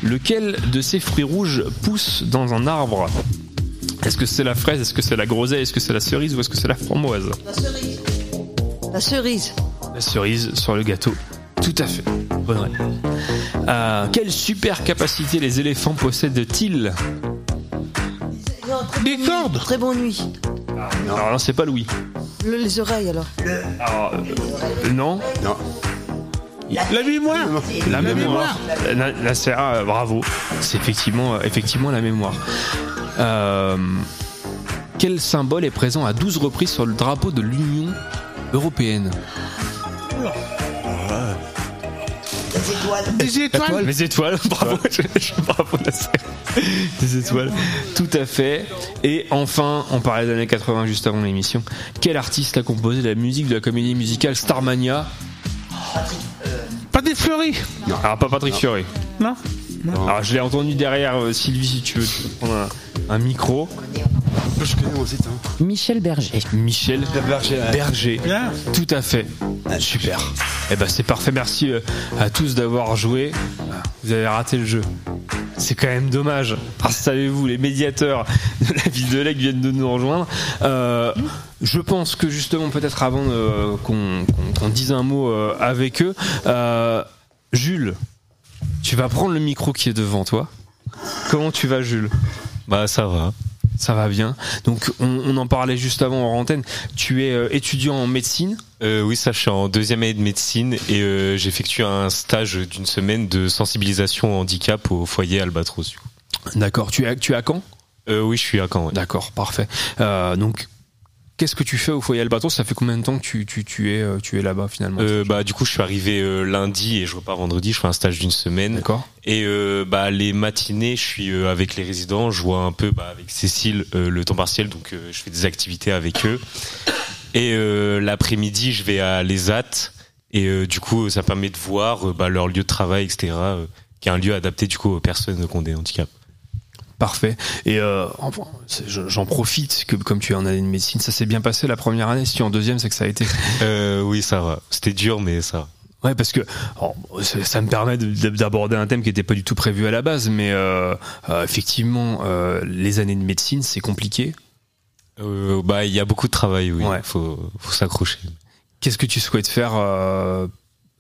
Lequel de ces fruits rouges pousse dans un arbre? Est-ce que c'est la fraise? Est-ce que c'est la groseille? Est-ce que c'est la cerise? Ou est-ce que c'est la framboise? La cerise. La cerise. La cerise sur le gâteau. Tout à fait. Bonne réponse. Euh, quelle super capacité les éléphants possèdent-ils? Des cordes Très bonne nuit. Alors non, c'est pas Louis. Le- les oreilles alors. Alors, euh, non. Non. La mémoire La mémoire. La, ah, bravo. C'est effectivement, euh, effectivement la mémoire. Euh, quel symbole est présent à 12 reprises sur le drapeau de l'Union européenne? Étoiles. Des étoiles Les étoiles, bravo, bravo Nasser. Des étoiles, tout à fait. Et enfin, on parlait des années 80 juste avant l'émission. Quel artiste a composé la musique de la comédie musicale Starmania? Pas des fleuris Alors pas Patrick Fiori. Non? Alors je l'ai entendu derrière euh, Sylvie si tu veux, tu peux prendre un, un micro. Je connais moi aussi, hein. Michel Berger. Michel Berger. Berger. Bien. Tout à fait. Super. Eh ben c'est parfait. Merci euh, à tous d'avoir joué. Vous avez raté le jeu. C'est quand même dommage. Parce que savez-vous, les médiateurs de la ville de Lec viennent de nous rejoindre. Euh, je pense que justement, peut-être avant euh, qu'on qu'on- qu'on dise un mot euh, avec eux, euh, Jules, tu vas prendre le micro qui est devant toi. Comment tu vas, Jules? Bah ça va. Ça va bien. Donc on, on en parlait juste avant en antenne. Tu es euh, étudiant en médecine? Euh, oui, ça, je suis en deuxième année de médecine et euh, j'effectue un stage d'une semaine de sensibilisation au handicap au foyer Albatros. D'accord. Tu es, à- tu es à Caen? Oui, je suis à Caen. ouais. D'accord, parfait. Donc, qu'est-ce que tu fais au foyer Albatros? Ça fait combien de temps que tu, tu, tu es, euh, tu es là-bas finalement? Euh, bah du coup, je suis arrivé euh, lundi et je repars vendredi. Je fais un stage d'une semaine. D'accord. Et euh, bah les matinées, je suis avec les résidents. Je vois un peu bah, avec Cécile le temps partiel, donc je fais des activités avec eux. Et l'après-midi, je vais à l'ESAT et du coup, ça permet de voir bah, leur lieu de travail, etc. qui est un lieu adapté du coup aux personnes qui ont des handicaps. Parfait. Et euh, enfin, j'en profite que comme tu es en année de médecine, ça s'est bien passé la première année. Si tu es en deuxième, c'est que ça a été. Euh, oui, ça va. C'était dur, mais ça va. Ouais, parce que alors, ça, me permet de- d'aborder un thème qui n'était pas du tout prévu à la base, mais euh, euh, effectivement, euh, les années de médecine, c'est compliqué. Bah, il y a beaucoup de travail, oui. Ouais. Faut, faut s'accrocher. Qu'est-ce que tu souhaites faire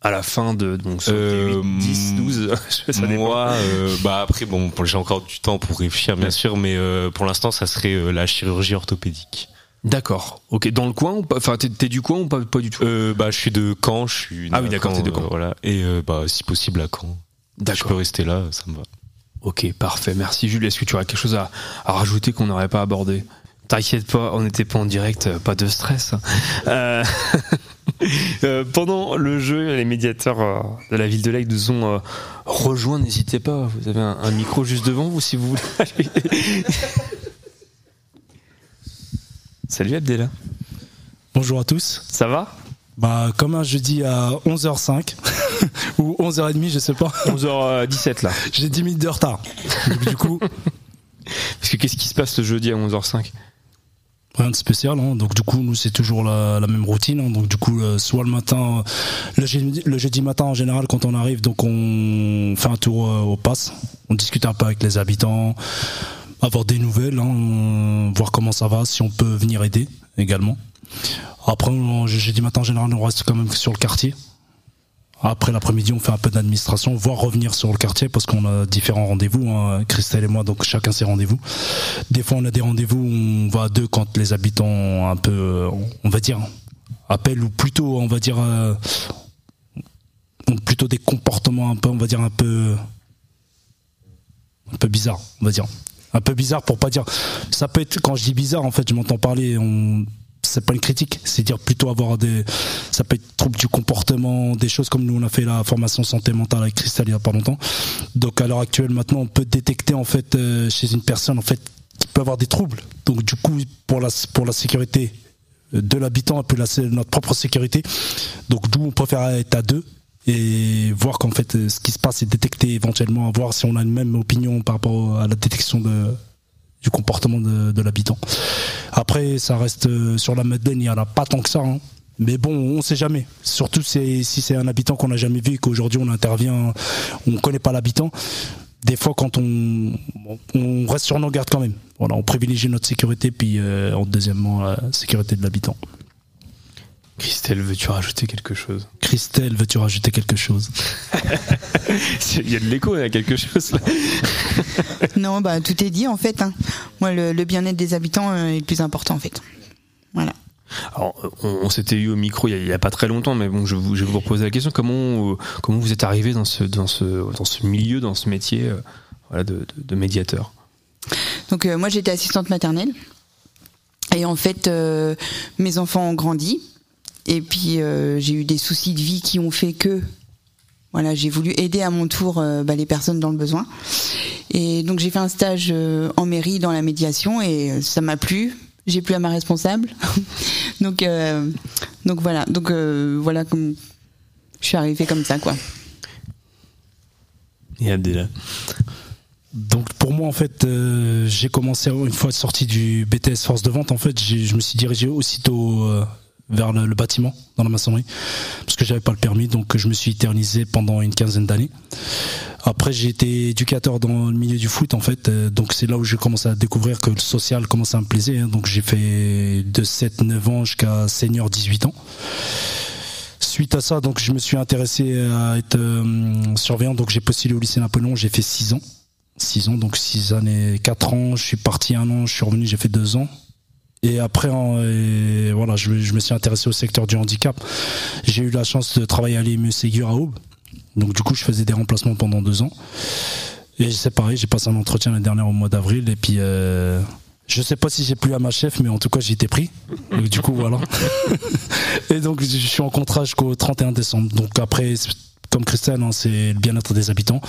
à la fin de donc tes Euh, 8, 10, 12 ça. Moi, euh, bah après, bon, j'ai encore du temps pour réfléchir, bien sûr, mais euh, pour l'instant, ça serait euh, la chirurgie orthopédique. D'accord. Ok. Dans le coin ou pas? Enfin, t'es t'es du coin ou pas, pas du tout? Euh, bah, je suis de Caen, je suis. Ah oui, d'accord, t'es de Caen. euh, voilà. Et euh, bah, si possible à Caen. Je D'accord. peux rester là, ça me va. Ok, parfait. Merci Jules. Est-ce que tu aurais quelque chose à, à rajouter qu'on n'aurait pas abordé? T'inquiète pas, on n'était pas en direct, pas de stress. Euh, euh, pendant le jeu, les médiateurs euh, de la ville de Lec nous ont euh, rejoints. N'hésitez pas, vous avez un, un micro juste devant vous si vous voulez. Salut Abdella. Bonjour à tous. Ça va? Bah comme un jeudi à 11h05 ou 11h30, je sais pas. 11h17 là. J'ai 10 minutes de retard. Donc, du coup, Parce que qu'est-ce qui se passe le jeudi à 11h05 de spécial. hein. Donc du coup, nous c'est toujours la, même routine. hein. Donc du coup, euh, soit le matin, le jeudi, le jeudi matin en général, quand on arrive, donc on fait un tour euh, au pass. On discute un peu avec les habitants, avoir des nouvelles, hein, voir comment ça va, si on peut venir aider également. Après, on- jeudi matin en général, on reste quand même sur le quartier. Après l'après-midi, on fait un peu d'administration, voire revenir sur le quartier parce qu'on a différents rendez-vous. Hein, Christelle et moi, donc chacun ses rendez-vous. Des fois, on a des rendez-vous où on va à deux quand les habitants un peu, on va dire, appellent ou plutôt, on va dire, euh, ont plutôt des comportements un peu, on va dire un peu, un peu bizarres, on va dire. un peu bizarre pour pas dire. Ça peut être quand je dis bizarre, en fait, je m'entends parler. On c'est pas une critique, c'est dire plutôt avoir des, ça peut être trouble du comportement, des choses comme nous on a fait la formation santé mentale avec Christelle il y a pas longtemps. Donc à l'heure actuelle maintenant on peut détecter en fait euh, chez une personne en fait qui peut avoir des troubles. Donc du coup pour la pour la sécurité de l'habitant et puis la, notre propre sécurité. Donc d'où on préfère être à deux et voir qu'en fait euh, ce qui se passe est détecté éventuellement, voir si on a une même opinion par rapport à la détection de du comportement de, l'habitant. Après, ça reste euh, sur la Madeleine, il n'y en a pas tant que ça. hein. Mais bon, on sait jamais. Surtout si c'est un habitant qu'on n'a jamais vu et qu'aujourd'hui on intervient, on ne connaît pas l'habitant. Des fois, quand on, on reste sur nos gardes quand même. Voilà, on privilégie notre sécurité, puis euh, en deuxièmement la sécurité de l'habitant. Christelle, veux-tu rajouter quelque chose? Christelle, veux-tu rajouter quelque chose? Il y a de l'écho, il y a quelque chose là. Non, bah tout est dit en fait. hein. Moi, le, le bien-être des habitants euh, est le plus important en fait. Voilà. Alors, on, on s'était eu au micro il y, a, il y a pas très longtemps, mais bon, je, vous- je vais vous reposer la question comment euh, comment vous êtes arrivé dans ce dans ce dans ce milieu, dans ce métier, euh, voilà, de, de- de médiateur? Donc euh, moi j'étais assistante maternelle et en fait euh, mes enfants ont grandi et puis euh, j'ai eu des soucis de vie qui ont fait que voilà j'ai voulu aider à mon tour euh, bah, les personnes dans le besoin. Et donc j'ai fait un stage euh, en mairie dans la médiation et ça m'a plu. J'ai plu à ma responsable. Donc euh, donc voilà. Donc euh, voilà comme je suis arrivée comme ça quoi. Et Abdella. Donc pour moi en fait, euh, j'ai commencé une fois sorti du BTS force de vente. En fait, je me suis dirigé aussitôt euh, vers le, bâtiment dans la maçonnerie parce que j'avais pas le permis donc je me suis éternisé pendant une quinzaine d'années. Après j'ai été éducateur dans le milieu du foot en fait, euh, donc c'est là où j'ai commencé à découvrir que le social commençait à me plaisir. hein. donc j'ai fait de 7-9 ans jusqu'à senior 18 ans. Suite à ça, donc je me suis intéressé à être euh, surveillant, donc j'ai postulé au lycée Napoléon, j'ai fait 6 ans. 6 ans, donc 6 années, 4 ans, je suis parti un an, je suis revenu, j'ai fait 2 ans. Et après, voilà, je, me suis intéressé au secteur du handicap. J'ai eu la chance de travailler à l'IME Ségur à Aube. Donc du coup, je faisais des remplacements pendant 2 ans. Et c'est pareil, j'ai passé un entretien l'année dernière au mois d'avril. Et puis, euh, je sais pas si j'ai plu à ma chef, mais en tout cas, j'ai été pris. Donc, du coup, voilà. et donc, je suis en contrat jusqu'au 31 décembre. Donc après, comme Christelle, hein, c'est le bien-être des habitants.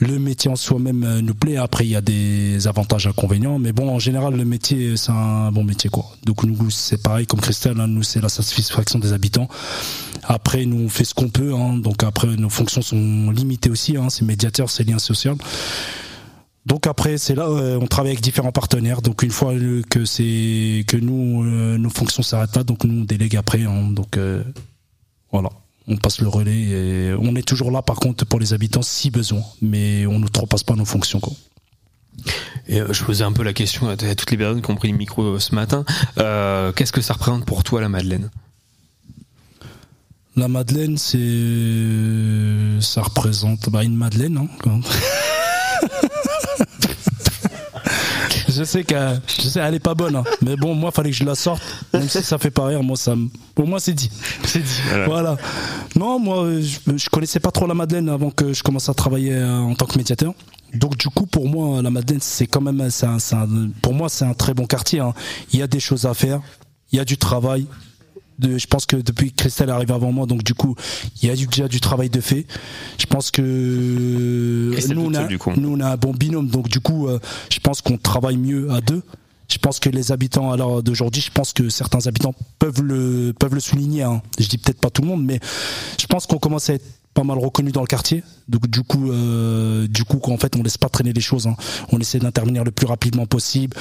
Le métier en soi-même euh, nous plaît. Après, il y a des avantages, inconvénients. Mais bon, en général, le métier, c'est un bon métier, quoi. Donc, nous, c'est pareil, comme Christelle, hein, nous, c'est la satisfaction des habitants. Après, nous, on fait ce qu'on peut. Hein, donc, après, nos fonctions sont limitées aussi. Hein, c'est médiateur, c'est lien social. Donc après, c'est là, euh, on travaille avec différents partenaires. Donc une fois euh, que c'est que nous, euh, nos fonctions s'arrêtent là, donc nous on délègue après. hein. donc euh, voilà, on passe le relais. Et on est toujours là, par contre, pour les habitants si besoin, mais on ne repasse pas nos fonctions. Quoi. Et euh, je posais un peu la question à, toutes les personnes qui ont pris le micro euh, ce matin. Euh, Qu'est-ce que ça représente pour toi la Madeleine? La Madeleine, c'est ça représente bah, une Madeleine. Hein. je sais qu'elle, elle est pas bonne, hein. mais bon, moi, fallait que je la sorte. Même si ça fait pas rire, moi, ça, me- pour moi, c'est dit. C'est dit. Voilà. Non, moi, euh, je, je connaissais pas trop la Madeleine avant que je commence à travailler euh, en tant que médiateur. Donc du coup, pour moi, la Madeleine, c'est quand même, un- c'est un- pour moi, c'est un très bon quartier. hein. Il y a des choses à faire, il y a du travail. De, je pense que depuis que Christelle est arrivée avant moi, donc du coup, il y a du- déjà du travail de fait. Je pense que Christelle nous on, a, seule, nous, on a un bon binôme, donc du coup, euh, je pense qu'on travaille mieux à deux. Je pense que les habitants l'heure d'aujourd'hui, je pense que certains habitants peuvent le peuvent le souligner. Hein. Je dis peut-être pas tout le monde, mais je pense qu'on commence à être pas mal reconnu dans le quartier. Donc du coup, euh, du coup, qu'en fait, on laisse pas traîner les choses. hein. On essaie d'intervenir le plus rapidement possible,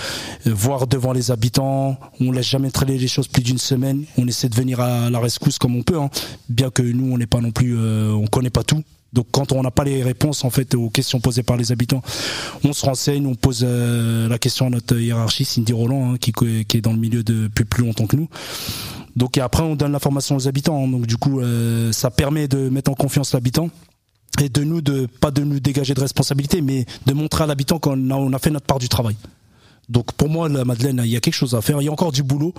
euh, voir devant les habitants. On laisse jamais traîner les choses plus d'une semaine. On essaie de venir à la rescousse comme on peut, hein. bien que nous, on n'est pas non plus, euh, on connaît pas tout. Donc quand on n'a pas les réponses en fait aux questions posées par les habitants, on se renseigne, on pose euh, la question à notre hiérarchie, Cindy Roland, hein, qui est dans le milieu depuis plus longtemps que nous. Donc après on donne l'information aux habitants. Donc du coup euh, ça permet de mettre en confiance l'habitant et de nous de pas de nous dégager de responsabilité, mais de montrer à l'habitant qu'on a, on a fait notre part du travail. Donc pour moi la Madeleine, il y a quelque chose à faire. Il y a encore du boulot.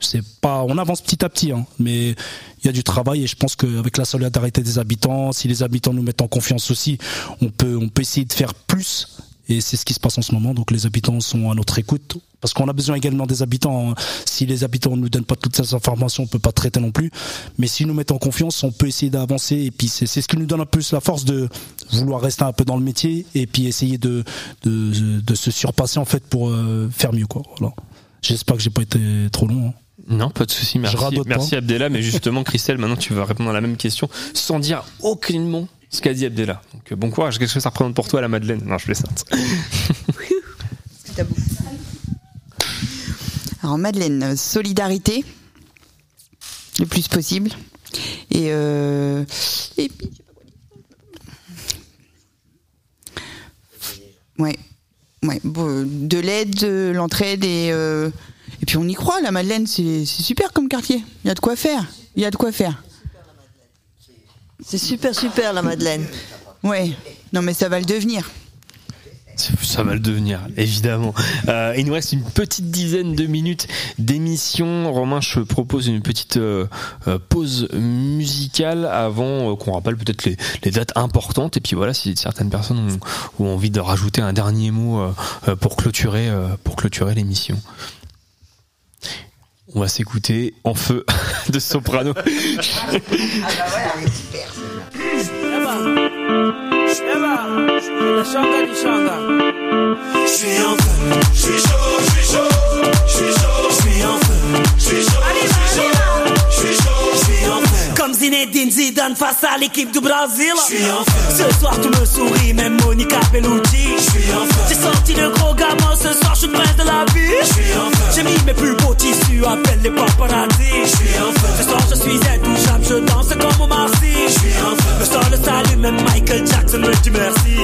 C'est pas, on avance petit à petit, hein, mais il y a du travail et je pense qu'avec la solidarité des habitants, si les habitants nous mettent en confiance aussi, on peut, on peut essayer de faire plus Et c'est ce qui se passe en ce moment. Donc les habitants sont à notre écoute. Parce qu'on a besoin également des habitants. hein. Si les habitants ne nous donnent pas toutes ces informations, on peut pas traiter non plus. Mais s'ils nous mettent en confiance, on peut essayer d'avancer. Et puis c'est c'est ce qui nous donne un peu la force de vouloir rester un peu dans le métier et puis essayer de, de, de se surpasser en fait pour euh, faire mieux. Quoi. Voilà. J'espère que j'ai pas été trop long. hein. Non, pas de souci. Merci, merci. Abdella. Mais justement, Christelle, maintenant tu vas répondre à la même question sans dire aucunement ce qu'a dit Abdella. Donc euh, bon courage. Qu'est-ce que ça représente pour toi la Madeleine Non, je plaisante. Alors Madeleine, euh, solidarité le plus possible. Et, euh, et puis. Ouais, ouais. euh, de l'aide, de l'entraide et et puis on y croit. La Madeleine, c'est super comme quartier. Il y a de quoi faire. Il y a de quoi faire. C'est super, super, la Madeleine. Ouais. Non, mais ça va le devenir. Ça va le devenir, évidemment. Euh, il nous reste une petite dizaine de minutes d'émission. Romain, je propose une petite euh, euh, pause musicale avant euh, qu'on rappelle peut-être les, les dates importantes. Et puis voilà, si certaines personnes ont, ont envie de rajouter un dernier mot pour clôturer, euh, pour clôturer l'émission. On va s'écouter en feu de soprano. Je suis en feu, je suis chaud, je suis chaud, Zinedine Zidane face à l'équipe du Brésil. Ce soir tu me souris, même Monica Bellucci. J'ai sorti le gros gamin, ce soir je suis le prince de la vie. J'ai mis mes plus beaux tissus, appelle les paparazzi. Ce soir je suis intouchable, je danse comme au Marcy. En. Le sol le salue, même Michael Jackson me dit merci.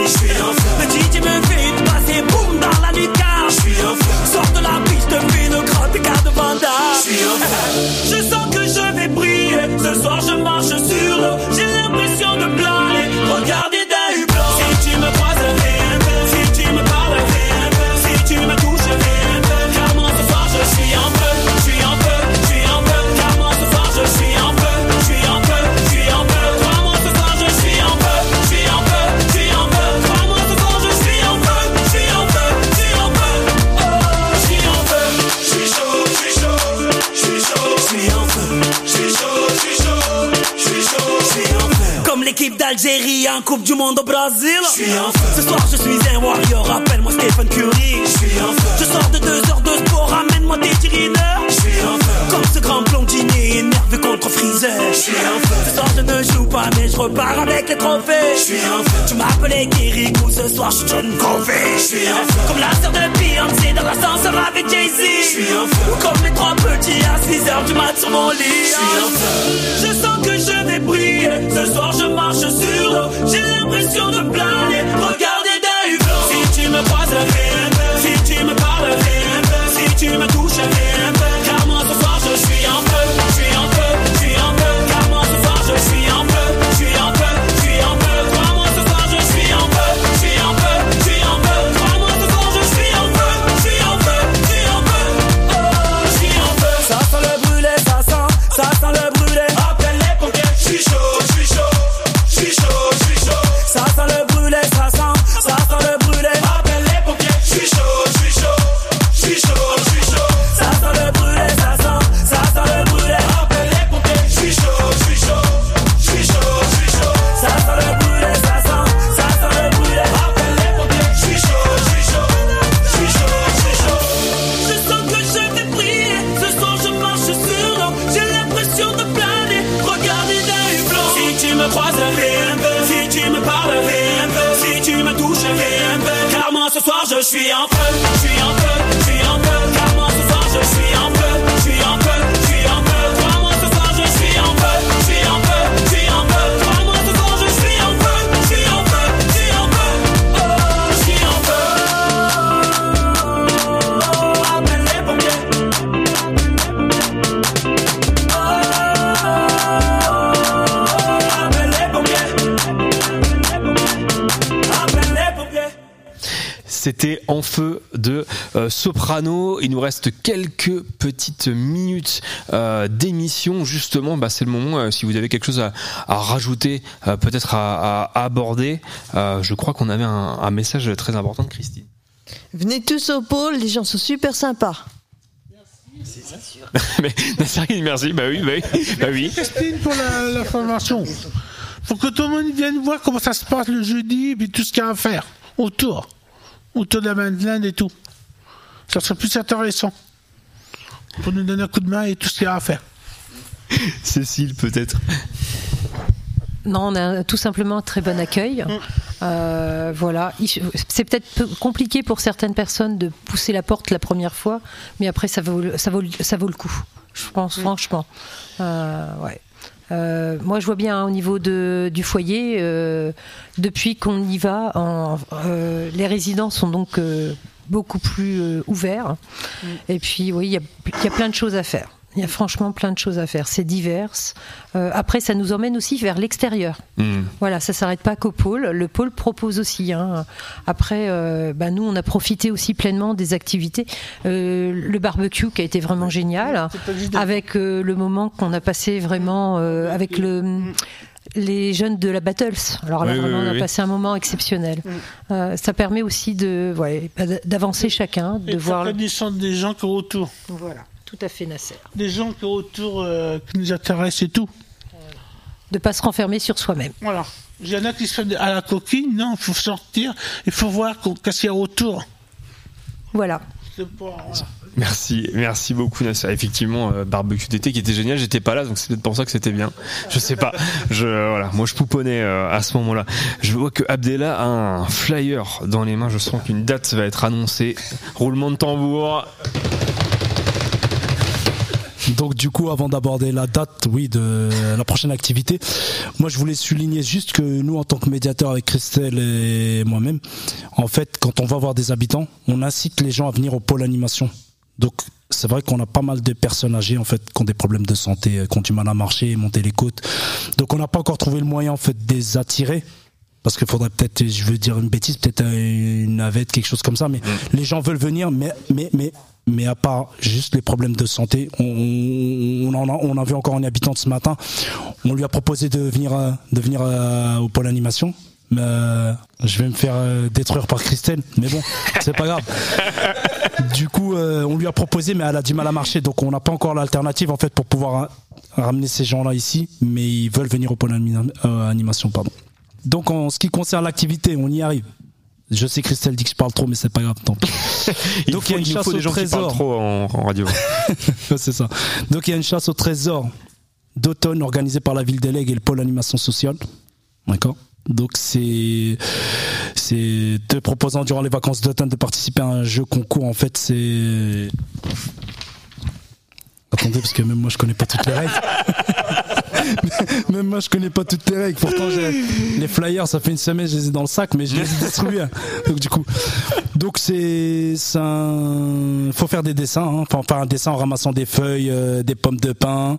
Le DJ me fait une passe et boum dans la lucarne. Je suis en feu. Sors de la piste, fais une grande écart de Vanda. En feu. Je sens que je Ce soir je marche sur l'eau. L'équipe d'Algérie en Coupe du Monde au Brésil. Je suis en feu. Ce soir je suis un warrior, appelle-moi Stephen Curry. Je suis en feu. Je sors de deux heures de sport, ramène-moi des tirineurs. Ce grand blondinier énervé contre Freezer. Je suis en feu. Ce soir je ne joue pas, mais je repars avec les trophées. Je suis en feu. Tu m'appelais Kirikou, ce soir je suis John Covey. Je suis en feu. Comme la sœur de Beyoncé dans l'ascenseur avec Jay-Z. Je suis en feu. Comme les trois petits à 6 heures du mat sur mon lit. Je suis en feu. Je sens que je vais briller. Ce soir je marche sur l'eau. J'ai l'impression de planer. Regardez d'un hublot. Si tu me croises, fais un peu. Si tu me parles, fais un peu. Si tu me touches, fais un peu. Soprano. Il nous reste quelques petites minutes euh, d'émission. Justement, bah, c'est le moment, euh, si vous avez quelque chose à, à rajouter, euh, peut-être à, à aborder. Euh, je crois qu'on avait un, un message très important de Christine. Venez tous au pôle, les gens sont super sympas. Mais Nassarine, merci. Bah oui, bah oui. Bah oui. Christine pour la, la formation. Faut que tout le monde vienne voir comment ça se passe le jeudi et puis tout ce qu'il y a à faire autour. Autour de la Madeleine et tout. Ça serait plus intéressant. Pour nous donner un coup de main et tout ce qu'il y a à faire. Cécile, peut-être. Non, on a tout simplement un très bon accueil. Euh, voilà, Il- c'est peut-être peu- compliqué pour certaines personnes de pousser la porte la première fois, mais après ça vaut, le- ça vaut, ça vaut le coup. Je pense franchement. Euh, ouais. Euh, moi, je vois bien hein, au niveau de, du foyer, euh, depuis qu'on y va, en- euh, les résidents sont donc euh, beaucoup plus euh, ouverts. Et puis, oui, il y a, il y a plein de choses à faire. Il y a franchement plein de choses à faire. C'est divers. Euh, après, ça nous emmène aussi vers l'extérieur. Hmm. Voilà, ça s'arrête pas qu'au pôle. Le pôle propose aussi. hein. Après, euh, bah, nous, on a profité aussi pleinement des activités. Euh, le barbecue qui a été vraiment génial, avec euh, le moment qu'on a passé vraiment euh, avec le les jeunes de la Battles. Alors là, Oui, vraiment, oui, on a oui. passé un moment exceptionnel. Euh, ça permet aussi de, ouais, bah, d'avancer chacun, Et de voir. connaissance des gens qui sont autour. Voilà, tout à fait, Nasser. Des gens qui sont autour euh, qui nous intéressent et tout. De pas se renfermer sur soi-même. Voilà. Il y en a qui sont à la coquine, non, il faut sortir, il faut voir qu'est-ce qu'il y a autour. Voilà. C'est pas- voilà. Merci, merci beaucoup Nasser. Effectivement, euh, barbecue d'été qui était génial. J'étais pas là, donc c'est peut-être pour ça que c'était bien. Je sais pas. Je voilà, moi je pouponnais euh, à ce moment-là. Je vois que Abdella a un flyer dans les mains. Je sens qu'une date va être annoncée. Roulement de tambour. Donc du coup, avant d'aborder la date, oui, de la prochaine activité, moi je voulais souligner juste que nous, en tant que médiateurs avec Christelle et moi-même, en fait, quand on va voir des habitants, on incite les gens à venir au pôle animation. Donc c'est vrai qu'on a pas mal de personnes âgées en fait qui ont des problèmes de santé, euh, qui ont du mal à marcher, monter les côtes. Donc on n'a pas encore trouvé le moyen en fait de les attirer. Parce qu'il faudrait peut-être, je veux dire une bêtise, peut-être une navette, quelque chose comme ça. Mais les gens veulent venir, mais mais mais mais à part juste les problèmes de santé, on, on, en a, on a vu encore une habitante ce matin. On lui a proposé de venir euh, de venir euh, au pôle animation. Mais euh, je vais me faire euh, détruire par Christelle, mais bon, c'est pas grave. Du coup, euh, on lui a proposé, mais elle a du mal à marcher, donc on n'a pas encore l'alternative en fait pour pouvoir euh, ramener ces gens-là ici, mais ils veulent venir au pôle anima- euh, animation, pardon. Donc en ce qui concerne l'activité, on y arrive. Je sais Christelle dit que je parle trop, mais c'est pas grave. Tant pis. Il Donc faut, il y a une chasse au des gens qui parlent trésor. trop en, en radio. C'est ça. Donc il y a une chasse au trésor d'automne organisée par la ville d'Elègue et le pôle animation sociale. D'accord? Donc c'est c'est te proposant durant les vacances d'automne de participer à un jeu concours en fait c'est Attendez parce que même moi je connais pas toutes les règles. même moi je connais pas toutes les règles. Pourtant les flyers ça fait une semaine je les ai dans le sac mais je les ai distribués. Donc du coup donc c'est un faut faire des dessins hein. enfin faire un dessin en ramassant des feuilles euh, des pommes de pin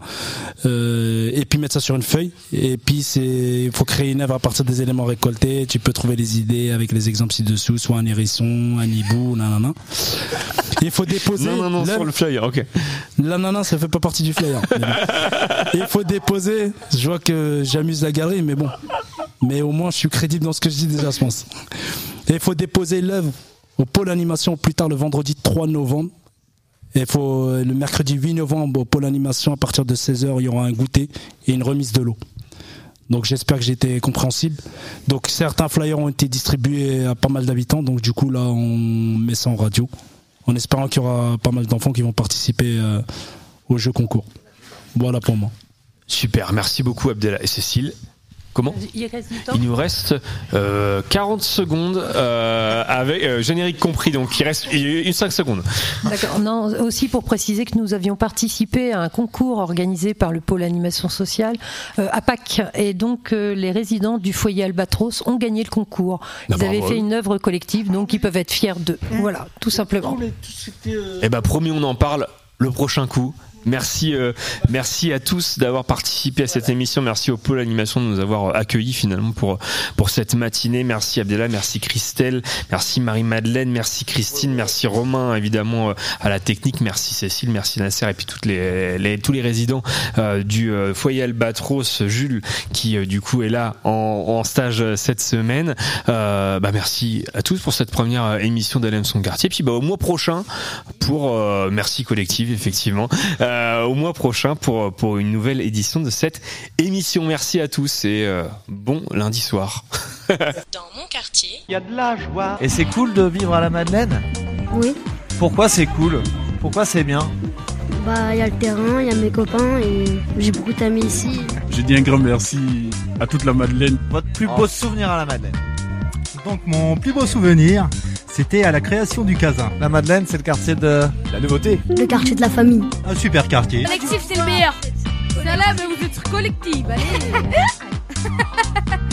euh, et puis mettre ça sur une feuille et puis c'est faut créer une œuvre à partir des éléments récoltés tu peux trouver les idées avec les exemples ci-dessous soit un hérisson un hibou nanana il faut déposer Non, non, non, sur le flyer, ok. L'ananas, ça fait pas partie du flyer. Il faut déposer. Je vois que j'amuse la galerie, mais bon. Mais au moins, je suis crédible dans ce que je dis déjà, je pense. Et il faut déposer l'œuvre au pôle animation plus tard le vendredi 3 novembre. Et il faut euh, le mercredi 8 novembre au pôle animation à partir de 16h, il y aura un goûter et une remise de l'eau. Donc j'espère que j'ai été compréhensible. Donc certains flyers ont été distribués à pas mal d'habitants. Donc du coup là on met ça en radio en espérant qu'il y aura pas mal d'enfants qui vont participer euh, au jeu concours. Voilà pour moi. Super, merci beaucoup Abdella et Cécile. Comment Il nous reste euh, 40 secondes euh, avec euh, générique compris, donc il reste une 5 secondes. D'accord. Non, aussi pour préciser que nous avions participé à un concours organisé par le pôle animation sociale euh, à Pâques, et donc euh, les résidents du foyer Albatros ont gagné le concours. Ils Ah, bravo avaient à fait une œuvre collective, donc ils peuvent être fiers d'eux. Voilà, tout simplement. Eh ben promis, on en parle le prochain coup. Merci, euh, merci à tous d'avoir participé à cette émission. Merci au pôle animation de nous avoir accueillis finalement pour pour cette matinée. Merci Abdella, merci Christelle, merci Marie-Madeleine, merci Christine, merci Romain évidemment euh, à la technique, merci Cécile, merci Nasser et puis toutes les, les- tous les résidents euh, du euh, foyer Albatros, Jules qui euh, du coup est là en, en stage euh, cette semaine. Euh, bah merci à tous pour cette première euh, émission d'LM Son Quartier. Puis bah au mois prochain pour euh, merci collective effectivement euh, au mois prochain pour pour une nouvelle édition de cette émission. Merci à tous et euh, bon lundi soir. Dans mon quartier, il y a de la joie. Et c'est cool de vivre à la Madeleine? Oui, Pourquoi c'est cool? Pourquoi c'est bien? Bah il y a le terrain, il y a mes copains et j'ai beaucoup d'amis ici. Je dis un grand merci à toute la Madeleine. Votre plus beau souvenir à la Madeleine Donc mon plus beau souvenir, c'était à la création du Casin. La Madeleine, c'est le quartier de la nouveauté. Le quartier de la famille. Un super quartier. Collectif, c'est le meilleur. Salam, vous êtes collectif, allez.